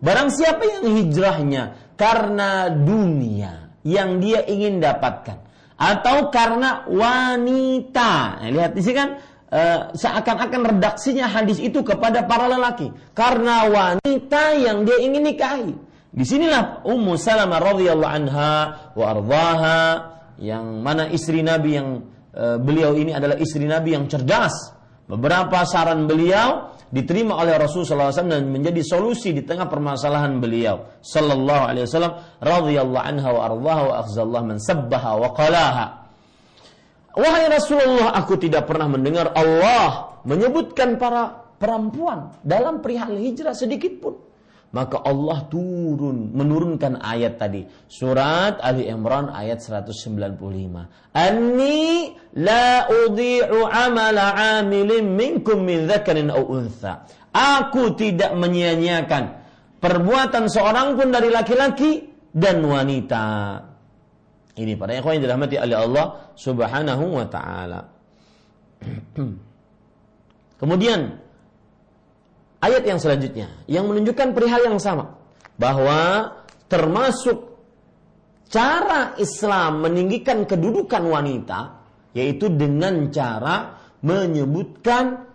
Barang siapa yang hijrahnya karena dunia yang dia ingin dapatkan atau karena wanita. Nah, lihat di sini kan uh, seakan-akan redaksinya hadis itu kepada para lelaki karena wanita yang dia ingin nikahi. Di sinilah Ummu Salamah radhiyallahu anha wa ardhaha yang mana istri Nabi yang beliau ini adalah istri Nabi yang cerdas. Beberapa saran beliau diterima oleh Rasulullah SAW dan menjadi solusi di tengah permasalahan beliau. Sallallahu alaihi wasallam radhiyallahu anha wa ardhaha wa akhzallahu man sabbaha wa qalaha. Wahai Rasulullah aku tidak pernah mendengar Allah menyebutkan para perempuan dalam perihal hijrah sedikit pun. Maka Allah turun menurunkan ayat tadi. Surat Ali Imran ayat 195 Anni la udhi'u amala amilin minkum min dzakarin aw untha. Aku tidak menyia-nyiakan perbuatan seorang pun dari laki-laki dan wanita. Ini para ikhwan yang dirahmati oleh Allah Subhanahu wa taala. Kemudian ayat yang selanjutnya yang menunjukkan perihal yang sama. Bahwa termasuk cara Islam meninggikan kedudukan wanita yaitu dengan cara menyebutkan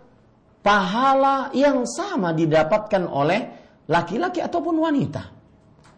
pahala yang sama didapatkan oleh laki-laki ataupun wanita.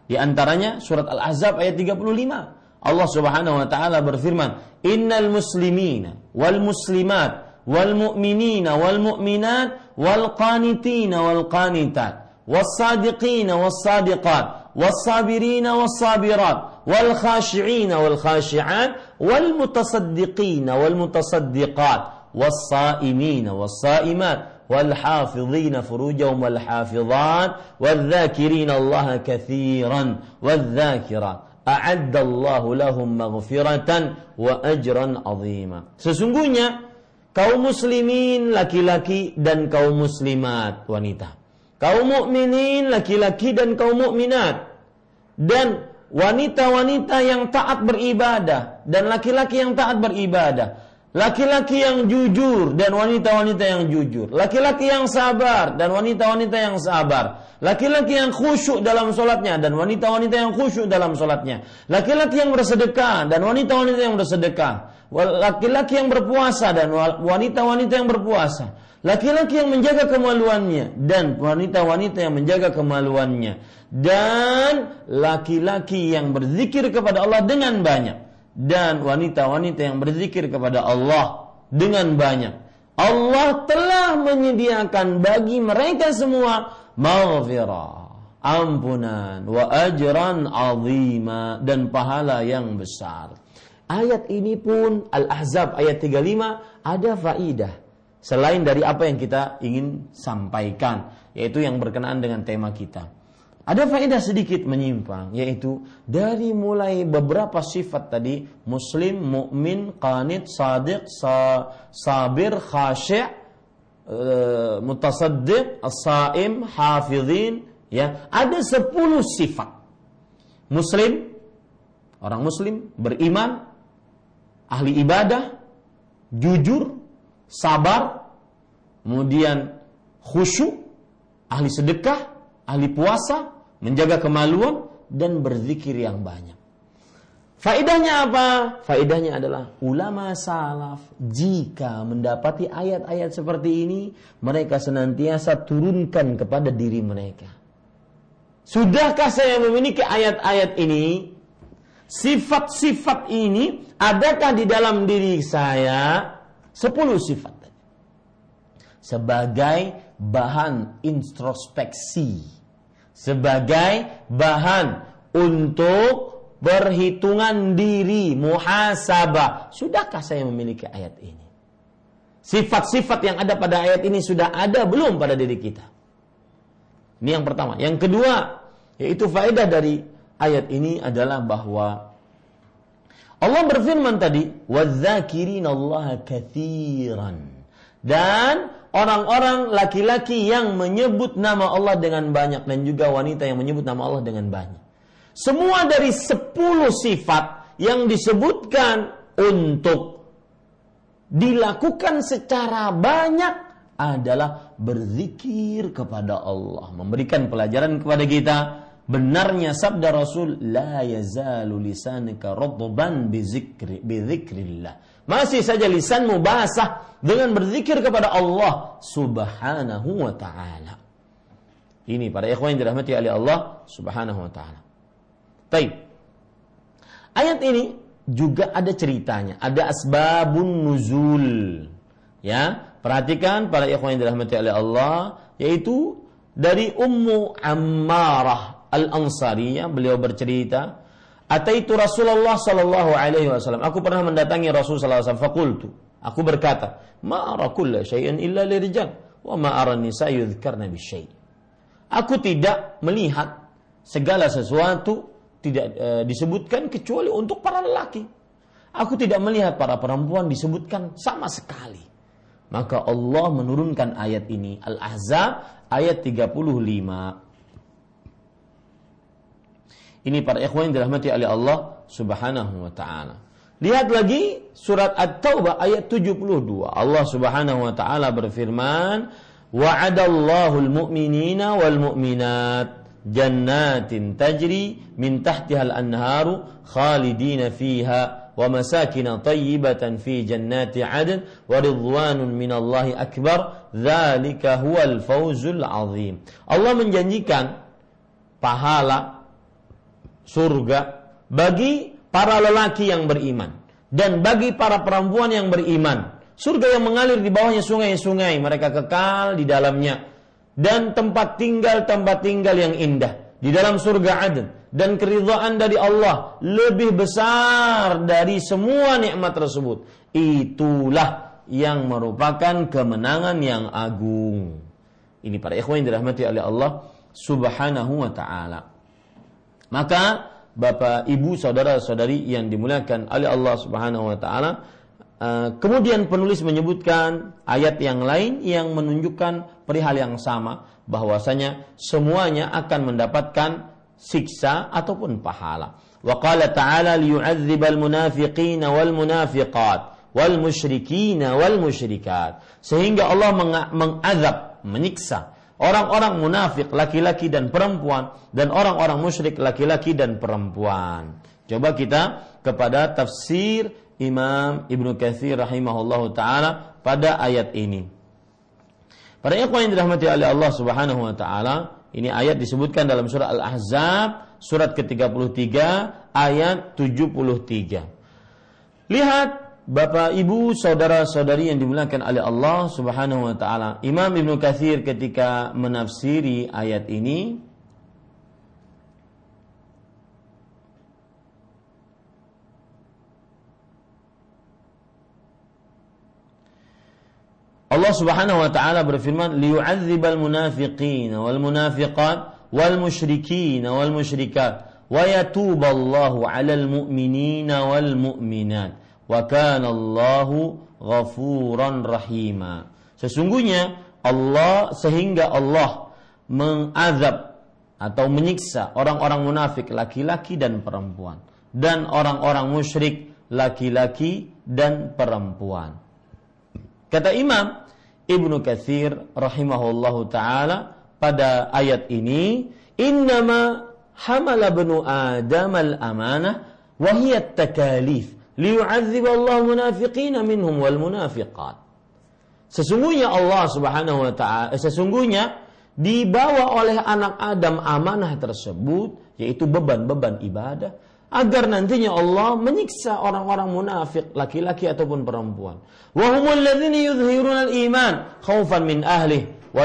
Di antaranya surat Al-Ahzab ayat 35. Allah Subhanahu wa taala berfirman, "Innal muslimina wal muslimat wal mu'minina wal mu'minat wal qanitina wal qanitat was sadiqina was sadiqat والصابرين والصابرات والخاشعين والخاشعات والمتصدقين والمتصدقات والصائمين والصائمات والحافظين فروجهم والحافظات والذاكرين الله كثيرا والذاكرات أعد الله لهم مغفرة وأجرا عظيما sesungguhnya kaum muslimin laki-laki dan kaum muslimat wanita. Kaum mukminin laki-laki dan kaum mukminat. Dan wanita-wanita yang taat beribadah dan laki-laki yang taat beribadah. Laki-laki yang jujur dan wanita-wanita yang jujur. Laki-laki yang sabar dan wanita-wanita yang sabar. Laki-laki yang khusyuk dalam sholatnya dan wanita-wanita yang khusyuk dalam sholatnya. Laki-laki yang bersedekah dan wanita-wanita yang bersedekah laki-laki yang berpuasa dan wanita-wanita yang berpuasa, laki-laki yang menjaga kemaluannya dan wanita-wanita yang menjaga kemaluannya, dan laki-laki yang berzikir kepada Allah dengan banyak dan wanita-wanita yang berzikir kepada Allah dengan banyak. Allah telah menyediakan bagi mereka semua maghfirah, ampunan, wa ajran azima dan pahala yang besar. Ayat ini pun Al-Ahzab ayat 35 ada faidah selain dari apa yang kita ingin sampaikan yaitu yang berkenaan dengan tema kita. Ada faedah sedikit menyimpang yaitu dari mulai beberapa sifat tadi muslim, mukmin, qanit, sadiq, sa, sabir, khasyi' uh, mutasaddiq, as-saim, hafizin ya, ada 10 sifat. Muslim orang muslim beriman ahli ibadah, jujur, sabar, kemudian khusyuk, ahli sedekah, ahli puasa, menjaga kemaluan dan berzikir yang banyak. Faidahnya apa? Faidahnya adalah ulama salaf jika mendapati ayat-ayat seperti ini, mereka senantiasa turunkan kepada diri mereka. Sudahkah saya memiliki ayat-ayat ini? Sifat-sifat ini adakah di dalam diri saya? Sepuluh sifat Sebagai bahan introspeksi. Sebagai bahan untuk berhitungan diri, muhasabah. Sudahkah saya memiliki ayat ini? Sifat-sifat yang ada pada ayat ini sudah ada belum pada diri kita? Ini yang pertama. Yang kedua, yaitu faedah dari ayat ini adalah bahwa Allah berfirman tadi. Dan orang-orang laki-laki yang menyebut nama Allah dengan banyak dan juga wanita yang menyebut nama Allah dengan banyak. Semua dari sepuluh sifat yang disebutkan untuk dilakukan secara banyak adalah berzikir kepada Allah, memberikan pelajaran kepada kita benarnya sabda Rasul la yazalu lisanuka radban bizikri. Masih saja lisanmu basah dengan berzikir kepada Allah Subhanahu wa taala. Ini para ikhwan yang dirahmati oleh Allah Subhanahu wa taala. Baik. Ayat ini juga ada ceritanya, ada asbabun nuzul. Ya, perhatikan para ikhwan yang dirahmati oleh Allah yaitu dari Ummu Ammarah Al-Ansariyah beliau bercerita Ataitu Rasulullah sallallahu alaihi wasallam. Aku pernah mendatangi Rasul sallallahu alaihi wasallam. Fakultu. Aku berkata, "Ma ara kulla syai'in illa lirijal wa ma ara nisa yudhkarna bisyai'." Aku tidak melihat segala sesuatu tidak e, disebutkan kecuali untuk para lelaki. Aku tidak melihat para perempuan disebutkan sama sekali. Maka Allah menurunkan ayat ini Al-Ahzab ayat 35. Ini para ikhwan yang dirahmati oleh Allah Subhanahu wa taala. Lihat lagi surat At-Taubah ayat 72. Allah Subhanahu wa taala berfirman, "Wa'adallahu al-mu'minina wal mu'minat jannatin tajri min tahtiha al-anharu khalidina fiha wa masakin tayyibatan fi jannati 'adn wa ridwanun min Allah akbar dzalika huwal fawzul 'azim." Allah menjanjikan pahala surga bagi para lelaki yang beriman dan bagi para perempuan yang beriman. Surga yang mengalir di bawahnya sungai-sungai, mereka kekal di dalamnya dan tempat tinggal tempat tinggal yang indah di dalam surga Aden dan keridhaan dari Allah lebih besar dari semua nikmat tersebut. Itulah yang merupakan kemenangan yang agung. Ini para ikhwan yang dirahmati oleh Allah Subhanahu wa taala. Maka Bapak, Ibu, saudara-saudari yang dimuliakan oleh Allah Subhanahu wa taala, uh, kemudian penulis menyebutkan ayat yang lain yang menunjukkan perihal yang sama bahwasanya semuanya akan mendapatkan siksa ataupun pahala. Wa qala ta'ala liyu'adzibal munafiqina wal munafiqat wal musyrikina wal musyrikat. Sehingga Allah mengazab, menyiksa orang-orang munafik laki-laki dan perempuan dan orang-orang musyrik laki-laki dan perempuan. Coba kita kepada tafsir Imam Ibnu Katsir rahimahullahu taala pada ayat ini. Para ikhwan yang dirahmati oleh Allah Subhanahu wa taala, ini ayat disebutkan dalam surah Al-Ahzab surat ke-33 ayat 73. Lihat Bapak, Ibu, saudara-saudari yang dimuliakan oleh Allah Subhanahu wa taala. Imam Ibnu Katsir ketika menafsiri ayat ini Allah Subhanahu wa taala berfirman liyu'adzibal munafiqin wal munafiqat wal musyrikin wal musyrikat wa yatuballahu 'alal mu'minina wal mu'minat wa ghafuran rahima. Sesungguhnya Allah sehingga Allah mengazab atau menyiksa orang-orang munafik laki-laki dan perempuan dan orang-orang musyrik laki-laki dan perempuan. Kata Imam Ibnu Katsir rahimahullahu taala pada ayat ini, "Innama hamala benu Adam al-amanah wa takalif liyu'adzib Allah munafiqina minhum wal munafiqat. Sesungguhnya Allah Subhanahu wa taala eh, sesungguhnya dibawa oleh anak Adam amanah tersebut yaitu beban-beban ibadah agar nantinya Allah menyiksa orang-orang munafik laki-laki ataupun perempuan. Wa humul ladzina yudhhiruna al-iman khaufan min ahlihi wa.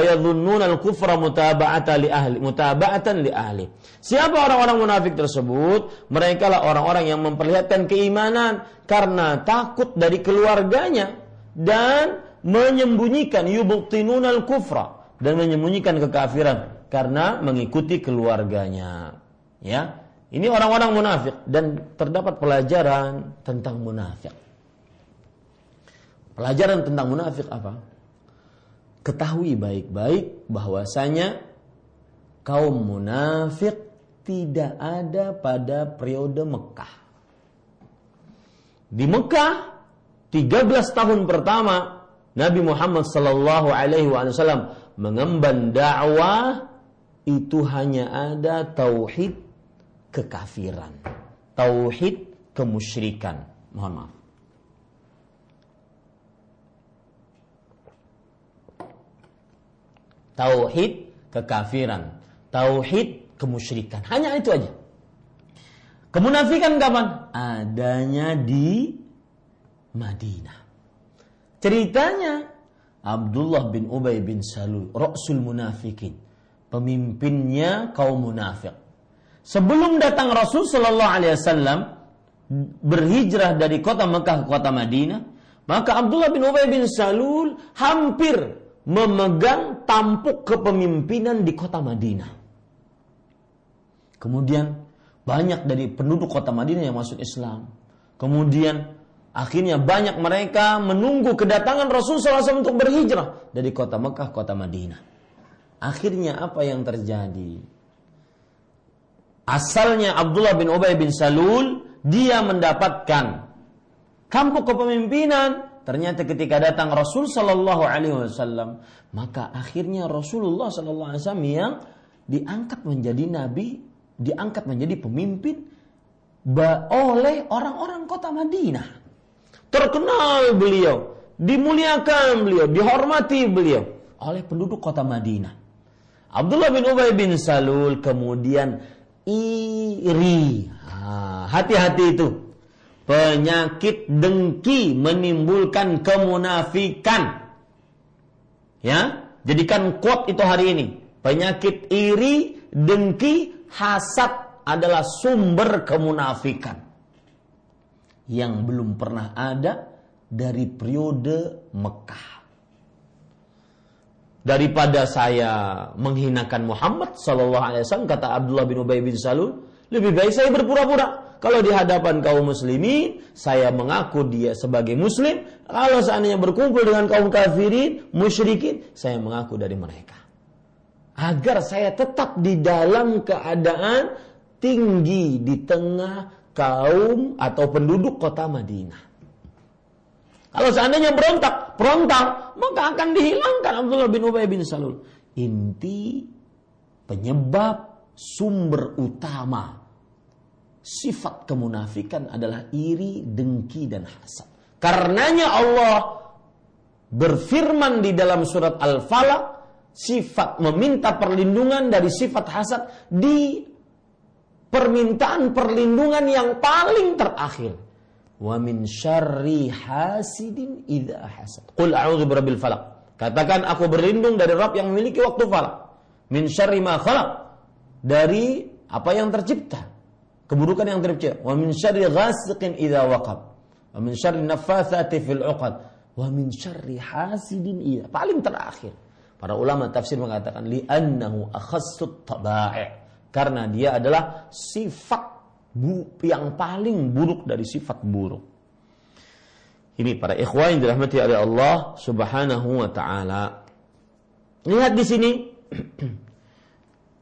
Siapa orang-orang munafik tersebut? Mereka lah orang-orang yang memperlihatkan keimanan karena takut dari keluarganya dan menyembunyikan yubtinuna al-kufra dan menyembunyikan kekafiran karena mengikuti keluarganya. Ya. Ini orang-orang munafik dan terdapat pelajaran tentang munafik. Pelajaran tentang munafik apa? Ketahui baik-baik bahwasanya kaum munafik tidak ada pada periode Mekah. Di Mekah 13 tahun pertama Nabi Muhammad sallallahu alaihi wasallam mengemban dakwah itu hanya ada tauhid kekafiran, tauhid kemusyrikan. Mohon maaf. Tauhid kekafiran, tauhid kemusyrikan. Hanya itu aja. Kemunafikan kapan? Adanya di Madinah. Ceritanya Abdullah bin Ubay bin Salul, Rasul Munafikin, pemimpinnya kaum munafik. Sebelum datang Rasul Shallallahu Alaihi Wasallam berhijrah dari kota Mekah ke kota Madinah, maka Abdullah bin Ubay bin Salul hampir memegang tampuk kepemimpinan di kota Madinah. Kemudian banyak dari penduduk kota Madinah yang masuk Islam. Kemudian Akhirnya banyak mereka menunggu kedatangan Rasul SAW untuk berhijrah dari kota Mekah kota Madinah. Akhirnya apa yang terjadi? Asalnya Abdullah bin Ubay bin Salul dia mendapatkan kampung kepemimpinan. Ternyata ketika datang Rasul Sallallahu Alaihi Wasallam, maka akhirnya Rasulullah Sallallahu Alaihi Wasallam yang diangkat menjadi nabi, diangkat menjadi pemimpin oleh orang-orang kota Madinah terkenal beliau, dimuliakan beliau, dihormati beliau oleh penduduk kota Madinah. Abdullah bin Ubay bin Salul kemudian iri. Hati-hati itu. Penyakit dengki menimbulkan kemunafikan. Ya, jadikan quote itu hari ini. Penyakit iri, dengki, hasad adalah sumber kemunafikan yang belum pernah ada dari periode Mekah. Daripada saya menghinakan Muhammad Sallallahu Alaihi Wasallam kata Abdullah bin Ubay bin Salul, lebih baik saya berpura-pura. Kalau di hadapan kaum muslimin, saya mengaku dia sebagai muslim. Kalau seandainya berkumpul dengan kaum kafirin, musyrikin, saya mengaku dari mereka. Agar saya tetap di dalam keadaan tinggi di tengah kaum atau penduduk kota Madinah. Kalau seandainya berontak, berontak, maka akan dihilangkan Abdullah bin Ubay bin Salul. Inti penyebab sumber utama sifat kemunafikan adalah iri, dengki, dan hasad. Karenanya Allah berfirman di dalam surat Al-Falaq, sifat meminta perlindungan dari sifat hasad di permintaan perlindungan yang paling terakhir. Wa min syarri hasidin idza hasad. Qul a'udzu birabbil falaq. Katakan aku berlindung dari Rabb yang memiliki waktu falak. Min syarri ma khalaq. Dari apa yang tercipta. Keburukan yang tercipta. Wa min syarri ghasiqin idza waqab. Wa min syarri naffatsati fil 'uqad. Wa min syarri hasidin idza. Paling terakhir. Para ulama tafsir mengatakan li'annahu akhassut tabai' karena dia adalah sifat bu yang paling buruk dari sifat buruk. Ini para ikhwan yang dirahmati oleh Allah Subhanahu wa taala. Lihat di sini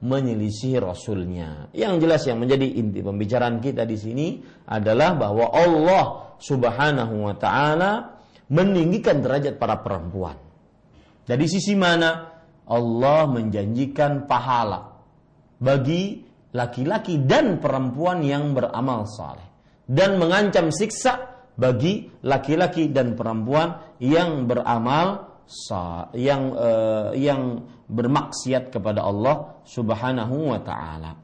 menyelisihi Rasulnya. Yang jelas yang menjadi inti pembicaraan kita di sini adalah bahwa Allah Subhanahu wa taala meninggikan derajat para perempuan. Dari sisi mana? Allah menjanjikan pahala bagi laki-laki dan perempuan yang beramal saleh dan mengancam siksa bagi laki-laki dan perempuan yang beramal yang uh, yang bermaksiat kepada Allah Subhanahu wa taala.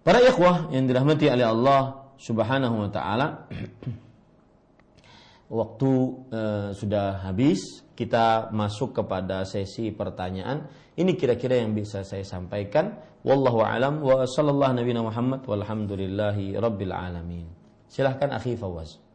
Para ikhwah yang dirahmati oleh Allah Subhanahu wa taala waktu uh, sudah habis kita masuk kepada sesi pertanyaan ini kira-kira yang bisa saya sampaikan. Wallahu alam wa sallallahu nabi Muhammad walhamdulillahi rabbil alamin. Silahkan akhi Fawaz.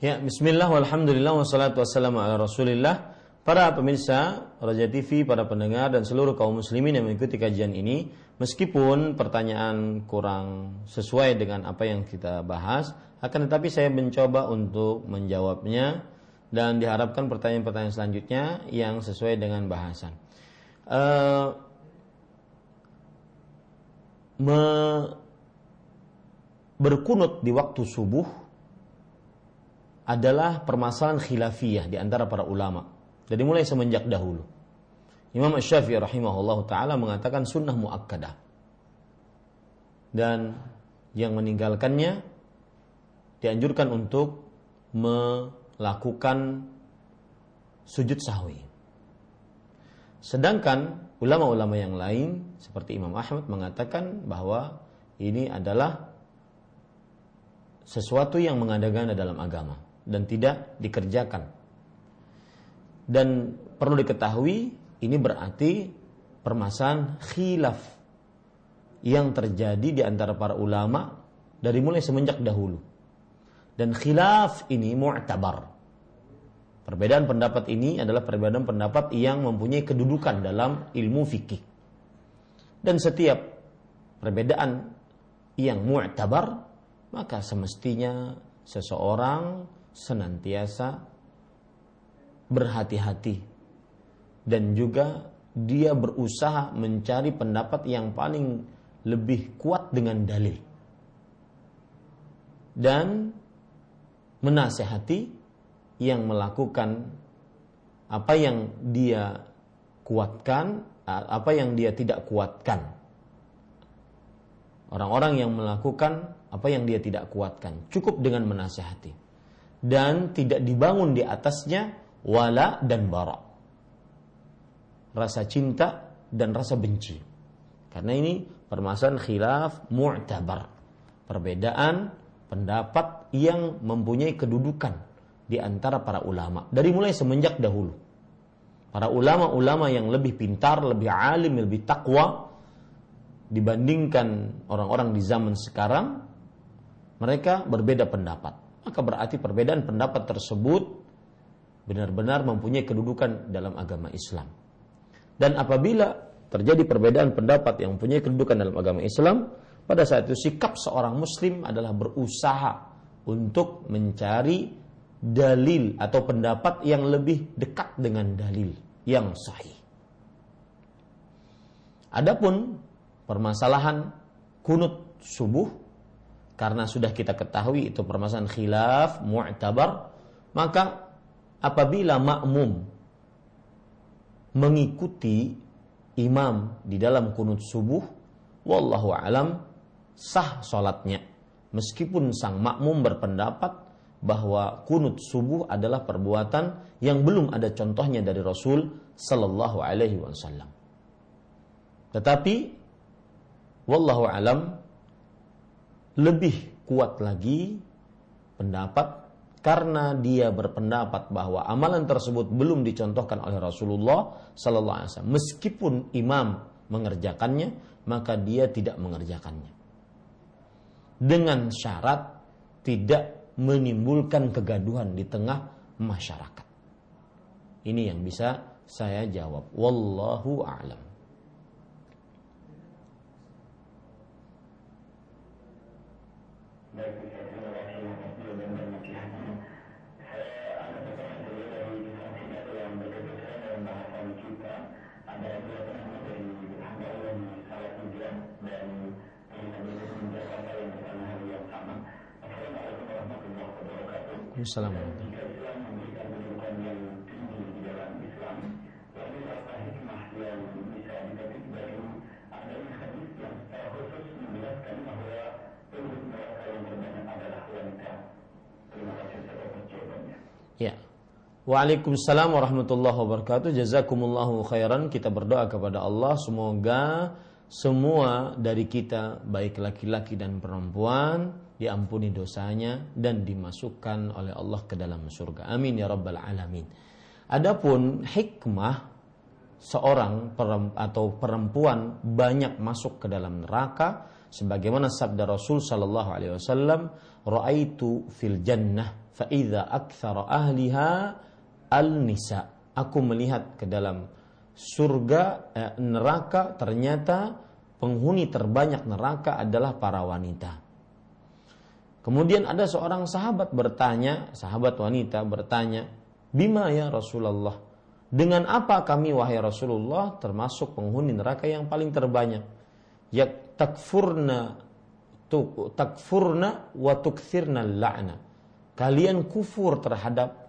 Ya, bismillah walhamdulillah wassalatu wassalamu ala Rasulillah. Para pemirsa Raja TV, para pendengar dan seluruh kaum muslimin yang mengikuti kajian ini, meskipun pertanyaan kurang sesuai dengan apa yang kita bahas, akan tetapi saya mencoba untuk menjawabnya dan diharapkan pertanyaan-pertanyaan selanjutnya yang sesuai dengan bahasan. Uh, me berkunut di waktu subuh adalah permasalahan khilafiyah di antara para ulama. Jadi mulai semenjak dahulu. Imam Syafi'i rahimahullah taala mengatakan sunnah muakkadah. Dan yang meninggalkannya dianjurkan untuk melakukan sujud sahwi. Sedangkan ulama-ulama yang lain seperti Imam Ahmad mengatakan bahwa ini adalah sesuatu yang mengada-ngada dalam agama dan tidak dikerjakan. Dan perlu diketahui ini berarti permasalahan khilaf yang terjadi di antara para ulama dari mulai semenjak dahulu. Dan khilaf ini mu'tabar. Perbedaan pendapat ini adalah perbedaan pendapat yang mempunyai kedudukan dalam ilmu fikih. Dan setiap perbedaan yang mu'tabar maka semestinya seseorang senantiasa berhati-hati. Dan juga dia berusaha mencari pendapat yang paling lebih kuat dengan dalil. Dan menasehati yang melakukan apa yang dia kuatkan, apa yang dia tidak kuatkan. Orang-orang yang melakukan apa yang dia tidak kuatkan, cukup dengan menasehati dan tidak dibangun di atasnya wala dan bara. Rasa cinta dan rasa benci. Karena ini permasalahan khilaf mu'tabar. Perbedaan pendapat yang mempunyai kedudukan di antara para ulama dari mulai semenjak dahulu. Para ulama-ulama yang lebih pintar, lebih alim, lebih takwa dibandingkan orang-orang di zaman sekarang, mereka berbeda pendapat maka berarti perbedaan pendapat tersebut benar-benar mempunyai kedudukan dalam agama Islam. Dan apabila terjadi perbedaan pendapat yang mempunyai kedudukan dalam agama Islam, pada saat itu sikap seorang muslim adalah berusaha untuk mencari dalil atau pendapat yang lebih dekat dengan dalil yang sahih. Adapun permasalahan kunut subuh karena sudah kita ketahui itu permasalahan khilaf mu'tabar maka apabila makmum mengikuti imam di dalam kunut subuh wallahu alam sah salatnya. Meskipun sang makmum berpendapat bahwa kunut subuh adalah perbuatan yang belum ada contohnya dari Rasul sallallahu alaihi wasallam. Tetapi wallahu alam lebih kuat lagi pendapat karena dia berpendapat bahwa amalan tersebut belum dicontohkan oleh Rasulullah sallallahu alaihi wasallam. Meskipun imam mengerjakannya maka dia tidak mengerjakannya. Dengan syarat tidak menimbulkan kegaduhan di tengah masyarakat. Ini yang bisa saya jawab. Wallahu a'lam baik saya dari yang kita ada dua tujuan dan yang sama Assalamualaikum warahmatullahi wabarakatuh. Assalamualaikum Waalaikumsalam warahmatullahi wabarakatuh. Jazakumullahu khairan. Kita berdoa kepada Allah semoga semua dari kita baik laki-laki dan perempuan diampuni dosanya dan dimasukkan oleh Allah ke dalam surga. Amin ya rabbal alamin. Adapun hikmah seorang atau perempuan banyak masuk ke dalam neraka sebagaimana sabda Rasul sallallahu alaihi wasallam raaitu fil jannah fa idza aktsara ahliha al-nisa. Aku melihat ke dalam surga eh, neraka ternyata penghuni terbanyak neraka adalah para wanita. Kemudian ada seorang sahabat bertanya, sahabat wanita bertanya, "Bima ya Rasulullah?" Dengan apa kami wahai Rasulullah termasuk penghuni neraka yang paling terbanyak? Ya takfurna takfurna wa tukthirna la'na. Kalian kufur terhadap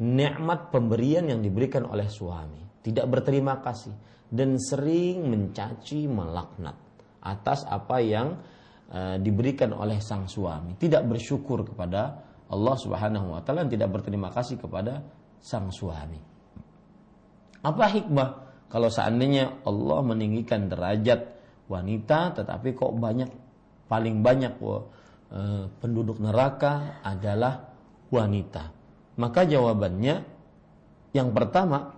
nikmat pemberian yang diberikan oleh suami, tidak berterima kasih dan sering mencaci melaknat atas apa yang uh, diberikan oleh sang suami, tidak bersyukur kepada Allah Subhanahu wa taala tidak berterima kasih kepada sang suami. Apa hikmah kalau seandainya Allah meninggikan derajat wanita tetapi kok banyak paling banyak uh, penduduk neraka adalah wanita? Maka jawabannya yang pertama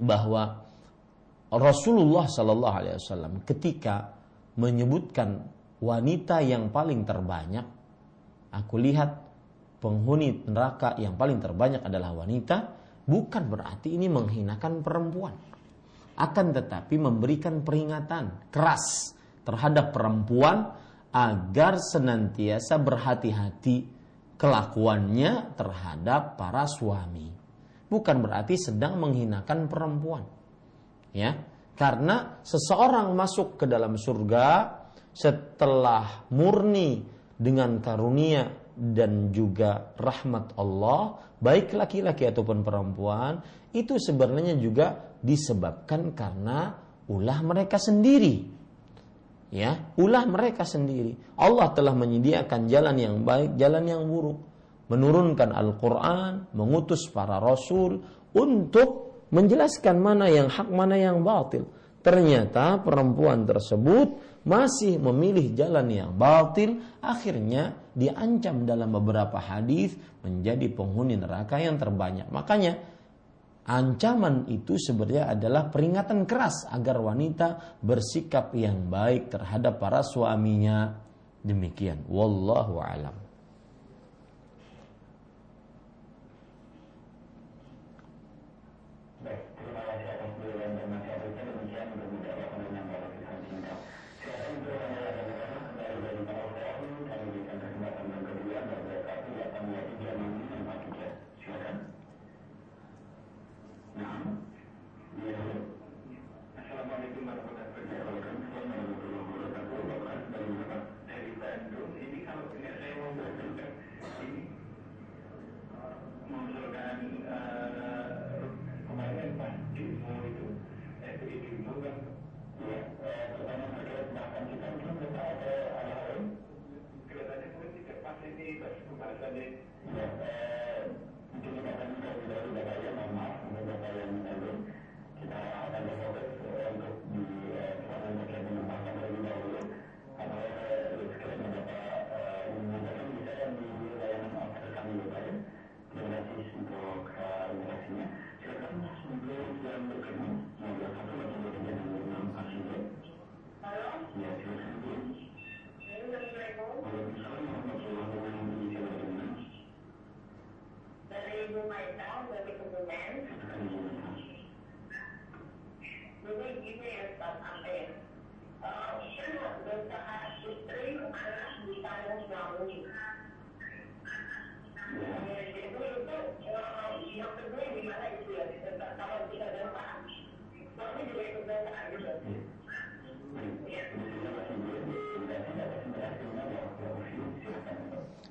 bahwa Rasulullah Shallallahu Alaihi Wasallam ketika menyebutkan wanita yang paling terbanyak, aku lihat penghuni neraka yang paling terbanyak adalah wanita, bukan berarti ini menghinakan perempuan. Akan tetapi memberikan peringatan keras terhadap perempuan agar senantiasa berhati-hati kelakuannya terhadap para suami. Bukan berarti sedang menghinakan perempuan ya karena seseorang masuk ke dalam surga setelah murni dengan karunia dan juga rahmat Allah baik laki-laki ataupun perempuan itu sebenarnya juga disebabkan karena ulah mereka sendiri ya ulah mereka sendiri Allah telah menyediakan jalan yang baik jalan yang buruk menurunkan Al-Qur'an mengutus para rasul untuk menjelaskan mana yang hak, mana yang batil. Ternyata perempuan tersebut masih memilih jalan yang batil, akhirnya diancam dalam beberapa hadis menjadi penghuni neraka yang terbanyak. Makanya ancaman itu sebenarnya adalah peringatan keras agar wanita bersikap yang baik terhadap para suaminya. Demikian, wallahu alam.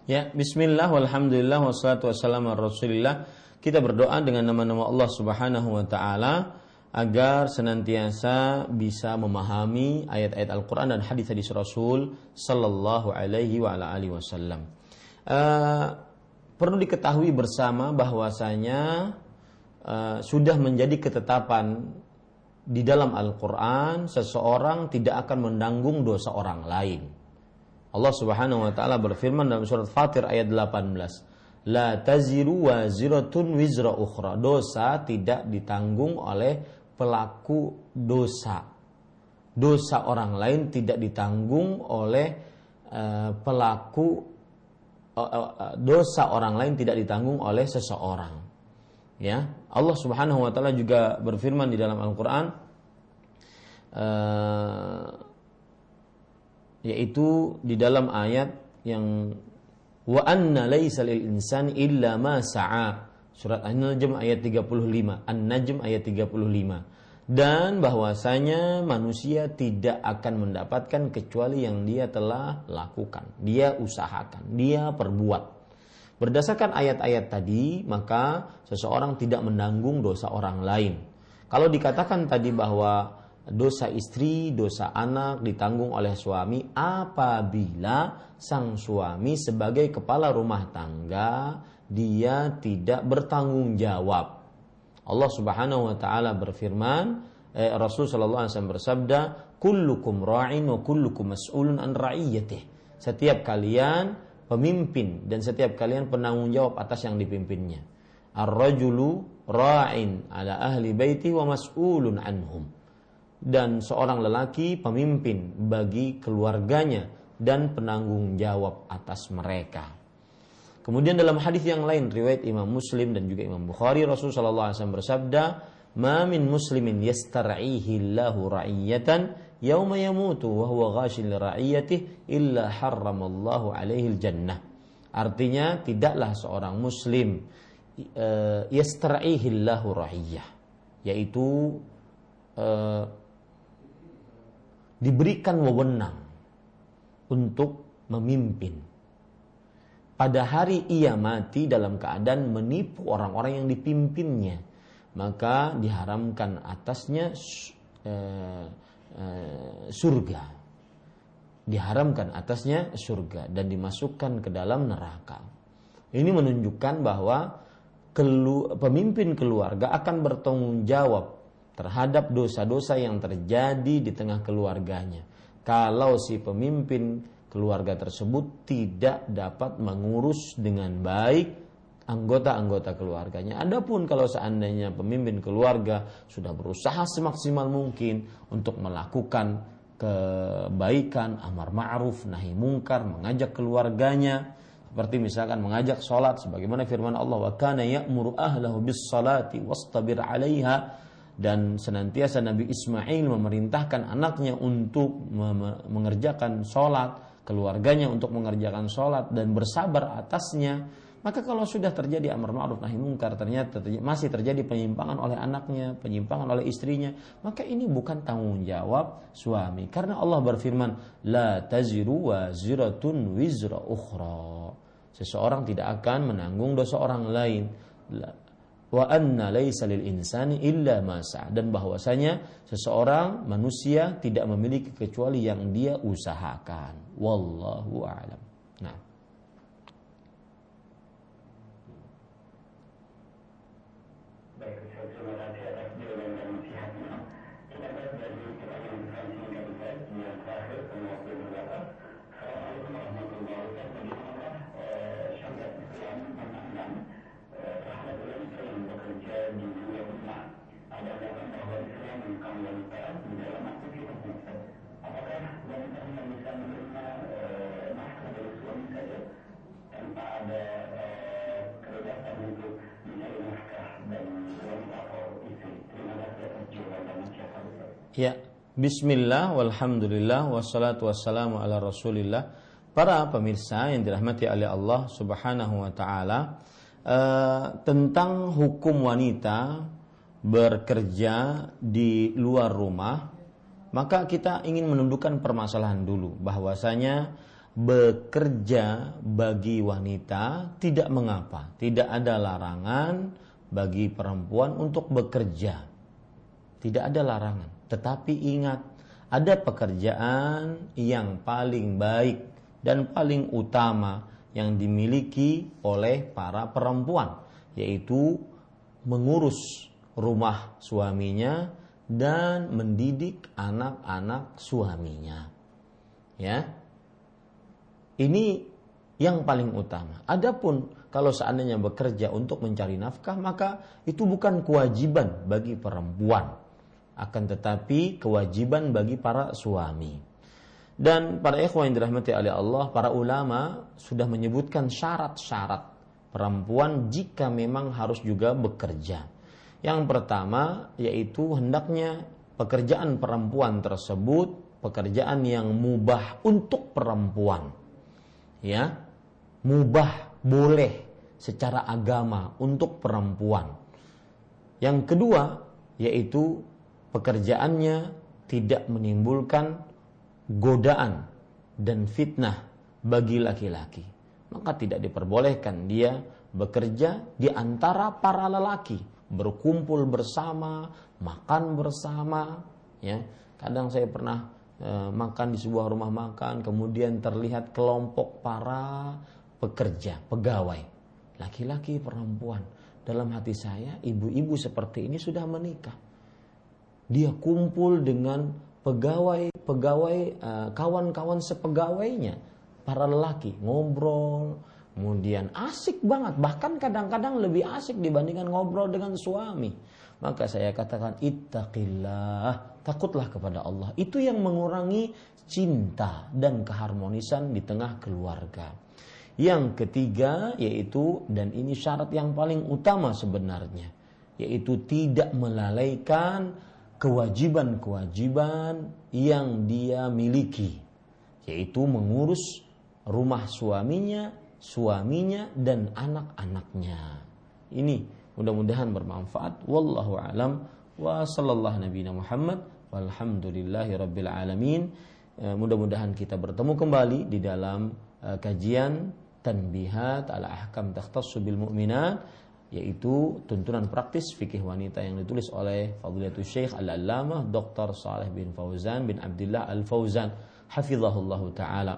Ya, bismillah walhamdulillah wassalatu wassalamu rasulillah. Kita berdoa dengan nama-nama Allah Subhanahu wa taala agar senantiasa bisa memahami ayat-ayat Al-Qur'an dan hadis-hadis Rasul sallallahu alaihi wa ala alihi wasallam. Uh, perlu diketahui bersama bahwasanya uh, sudah menjadi ketetapan di dalam Al-Qur'an seseorang tidak akan menanggung dosa orang lain Allah Subhanahu wa taala berfirman dalam surat Fatir ayat 18. La taziru waziratun wizra ukhra. Dosa tidak ditanggung oleh pelaku dosa. Dosa orang lain tidak ditanggung oleh uh, pelaku dosa orang lain tidak ditanggung oleh seseorang. Ya, Allah Subhanahu wa taala juga berfirman di dalam Al-Qur'an uh, yaitu di dalam ayat yang wa anna laisa lil insani illa ma sa'a surat An-Najm ayat 35 An-Najm ayat 35 dan bahwasanya manusia tidak akan mendapatkan kecuali yang dia telah lakukan, dia usahakan, dia perbuat. Berdasarkan ayat-ayat tadi, maka seseorang tidak menanggung dosa orang lain. Kalau dikatakan tadi bahwa dosa istri, dosa anak ditanggung oleh suami apabila sang suami sebagai kepala rumah tangga dia tidak bertanggung jawab. Allah Subhanahu wa taala berfirman, eh, Rasul sallallahu alaihi wasallam bersabda, "Kullukum ra'in wa kullukum mas'ulun an ra'iyyatih." Setiap kalian pemimpin dan setiap kalian penanggung jawab atas yang dipimpinnya. Ar-rajulu ra'in ala ahli baiti wa mas'ulun anhum. Dan seorang lelaki pemimpin bagi keluarganya dan penanggung jawab atas mereka. Kemudian dalam hadis yang lain riwayat Imam Muslim dan juga Imam Bukhari Rasul sallallahu alaihi wasallam bersabda, "Ma min muslimin yastar'ihi Allahu ra'iyatan yauma yamutu wa huwa ghashil ra'iyatih illa harramallahu alaihi jannah. Artinya tidaklah seorang muslim uh, yastar'ihillahu ra'iyah yaitu uh, diberikan wewenang untuk memimpin. Pada hari ia mati dalam keadaan menipu orang-orang yang dipimpinnya, maka diharamkan atasnya uh, Eh, surga diharamkan atasnya surga dan dimasukkan ke dalam neraka. Ini menunjukkan bahwa pemimpin keluarga akan bertanggung jawab terhadap dosa-dosa yang terjadi di tengah keluarganya. Kalau si pemimpin keluarga tersebut tidak dapat mengurus dengan baik anggota-anggota keluarganya. Adapun kalau seandainya pemimpin keluarga sudah berusaha semaksimal mungkin untuk melakukan kebaikan, amar ma'ruf, nahi mungkar, mengajak keluarganya, seperti misalkan mengajak sholat sebagaimana firman Allah wa kana ya'muru ahlahu bis salati wastabir 'alaiha dan senantiasa Nabi Ismail memerintahkan anaknya untuk mengerjakan sholat, keluarganya untuk mengerjakan sholat dan bersabar atasnya maka kalau sudah terjadi amar ma'ruf nahi mungkar ternyata masih terjadi penyimpangan oleh anaknya, penyimpangan oleh istrinya, maka ini bukan tanggung jawab suami. Karena Allah berfirman, la taziru wa ziratun wizra ukhra. Seseorang tidak akan menanggung dosa orang lain. Wa anna laisa lil insani illa masa dan bahwasanya seseorang manusia tidak memiliki kecuali yang dia usahakan. Wallahu a'lam. Ya, Bismillah, walhamdulillah, wassalatu wassalamu ala rasulillah. Para pemirsa yang dirahmati oleh Allah subhanahu wa ta'ala uh, Tentang hukum wanita bekerja di luar rumah Maka kita ingin menundukkan permasalahan dulu. Bahwasanya bekerja bagi wanita tidak mengapa Tidak ada larangan bagi perempuan untuk bekerja. Tidak ada larangan tetapi ingat, ada pekerjaan yang paling baik dan paling utama yang dimiliki oleh para perempuan, yaitu mengurus rumah suaminya dan mendidik anak-anak suaminya. Ya. Ini yang paling utama. Adapun kalau seandainya bekerja untuk mencari nafkah, maka itu bukan kewajiban bagi perempuan akan tetapi kewajiban bagi para suami. Dan para ikhwan yang dirahmati oleh Allah, para ulama sudah menyebutkan syarat-syarat perempuan jika memang harus juga bekerja. Yang pertama yaitu hendaknya pekerjaan perempuan tersebut pekerjaan yang mubah untuk perempuan. Ya. Mubah boleh secara agama untuk perempuan. Yang kedua yaitu pekerjaannya tidak menimbulkan godaan dan fitnah bagi laki-laki. Maka tidak diperbolehkan dia bekerja di antara para lelaki, berkumpul bersama, makan bersama, ya. Kadang saya pernah e, makan di sebuah rumah makan, kemudian terlihat kelompok para pekerja, pegawai, laki-laki, perempuan. Dalam hati saya, ibu-ibu seperti ini sudah menikah. Dia kumpul dengan pegawai pegawai eh, kawan-kawan sepegawainya. Para lelaki ngobrol kemudian asik banget. Bahkan kadang-kadang lebih asik dibandingkan ngobrol dengan suami. Maka saya katakan ittaqillah. Takutlah kepada Allah. Itu yang mengurangi cinta dan keharmonisan di tengah keluarga. Yang ketiga yaitu dan ini syarat yang paling utama sebenarnya yaitu tidak melalaikan kewajiban-kewajiban yang dia miliki, yaitu mengurus rumah suaminya, suaminya dan anak-anaknya. Ini mudah-mudahan bermanfaat. Wallahu alam wa sallallahu nabi Muhammad walhamdulillahi rabbil alamin. Eh, mudah-mudahan kita bertemu kembali di dalam eh, kajian tanbihat ala ahkam takhtassu bil mu'minat yaitu tuntunan praktis fikih wanita yang ditulis oleh Fadilatul Syekh Al-Allamah Dr. Saleh bin Fauzan bin Abdullah Al-Fauzan hafizahullah taala.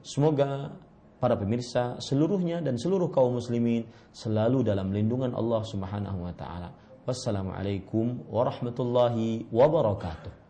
Semoga para pemirsa seluruhnya dan seluruh kaum muslimin selalu dalam lindungan Allah Subhanahu wa taala. Wassalamualaikum warahmatullahi wabarakatuh.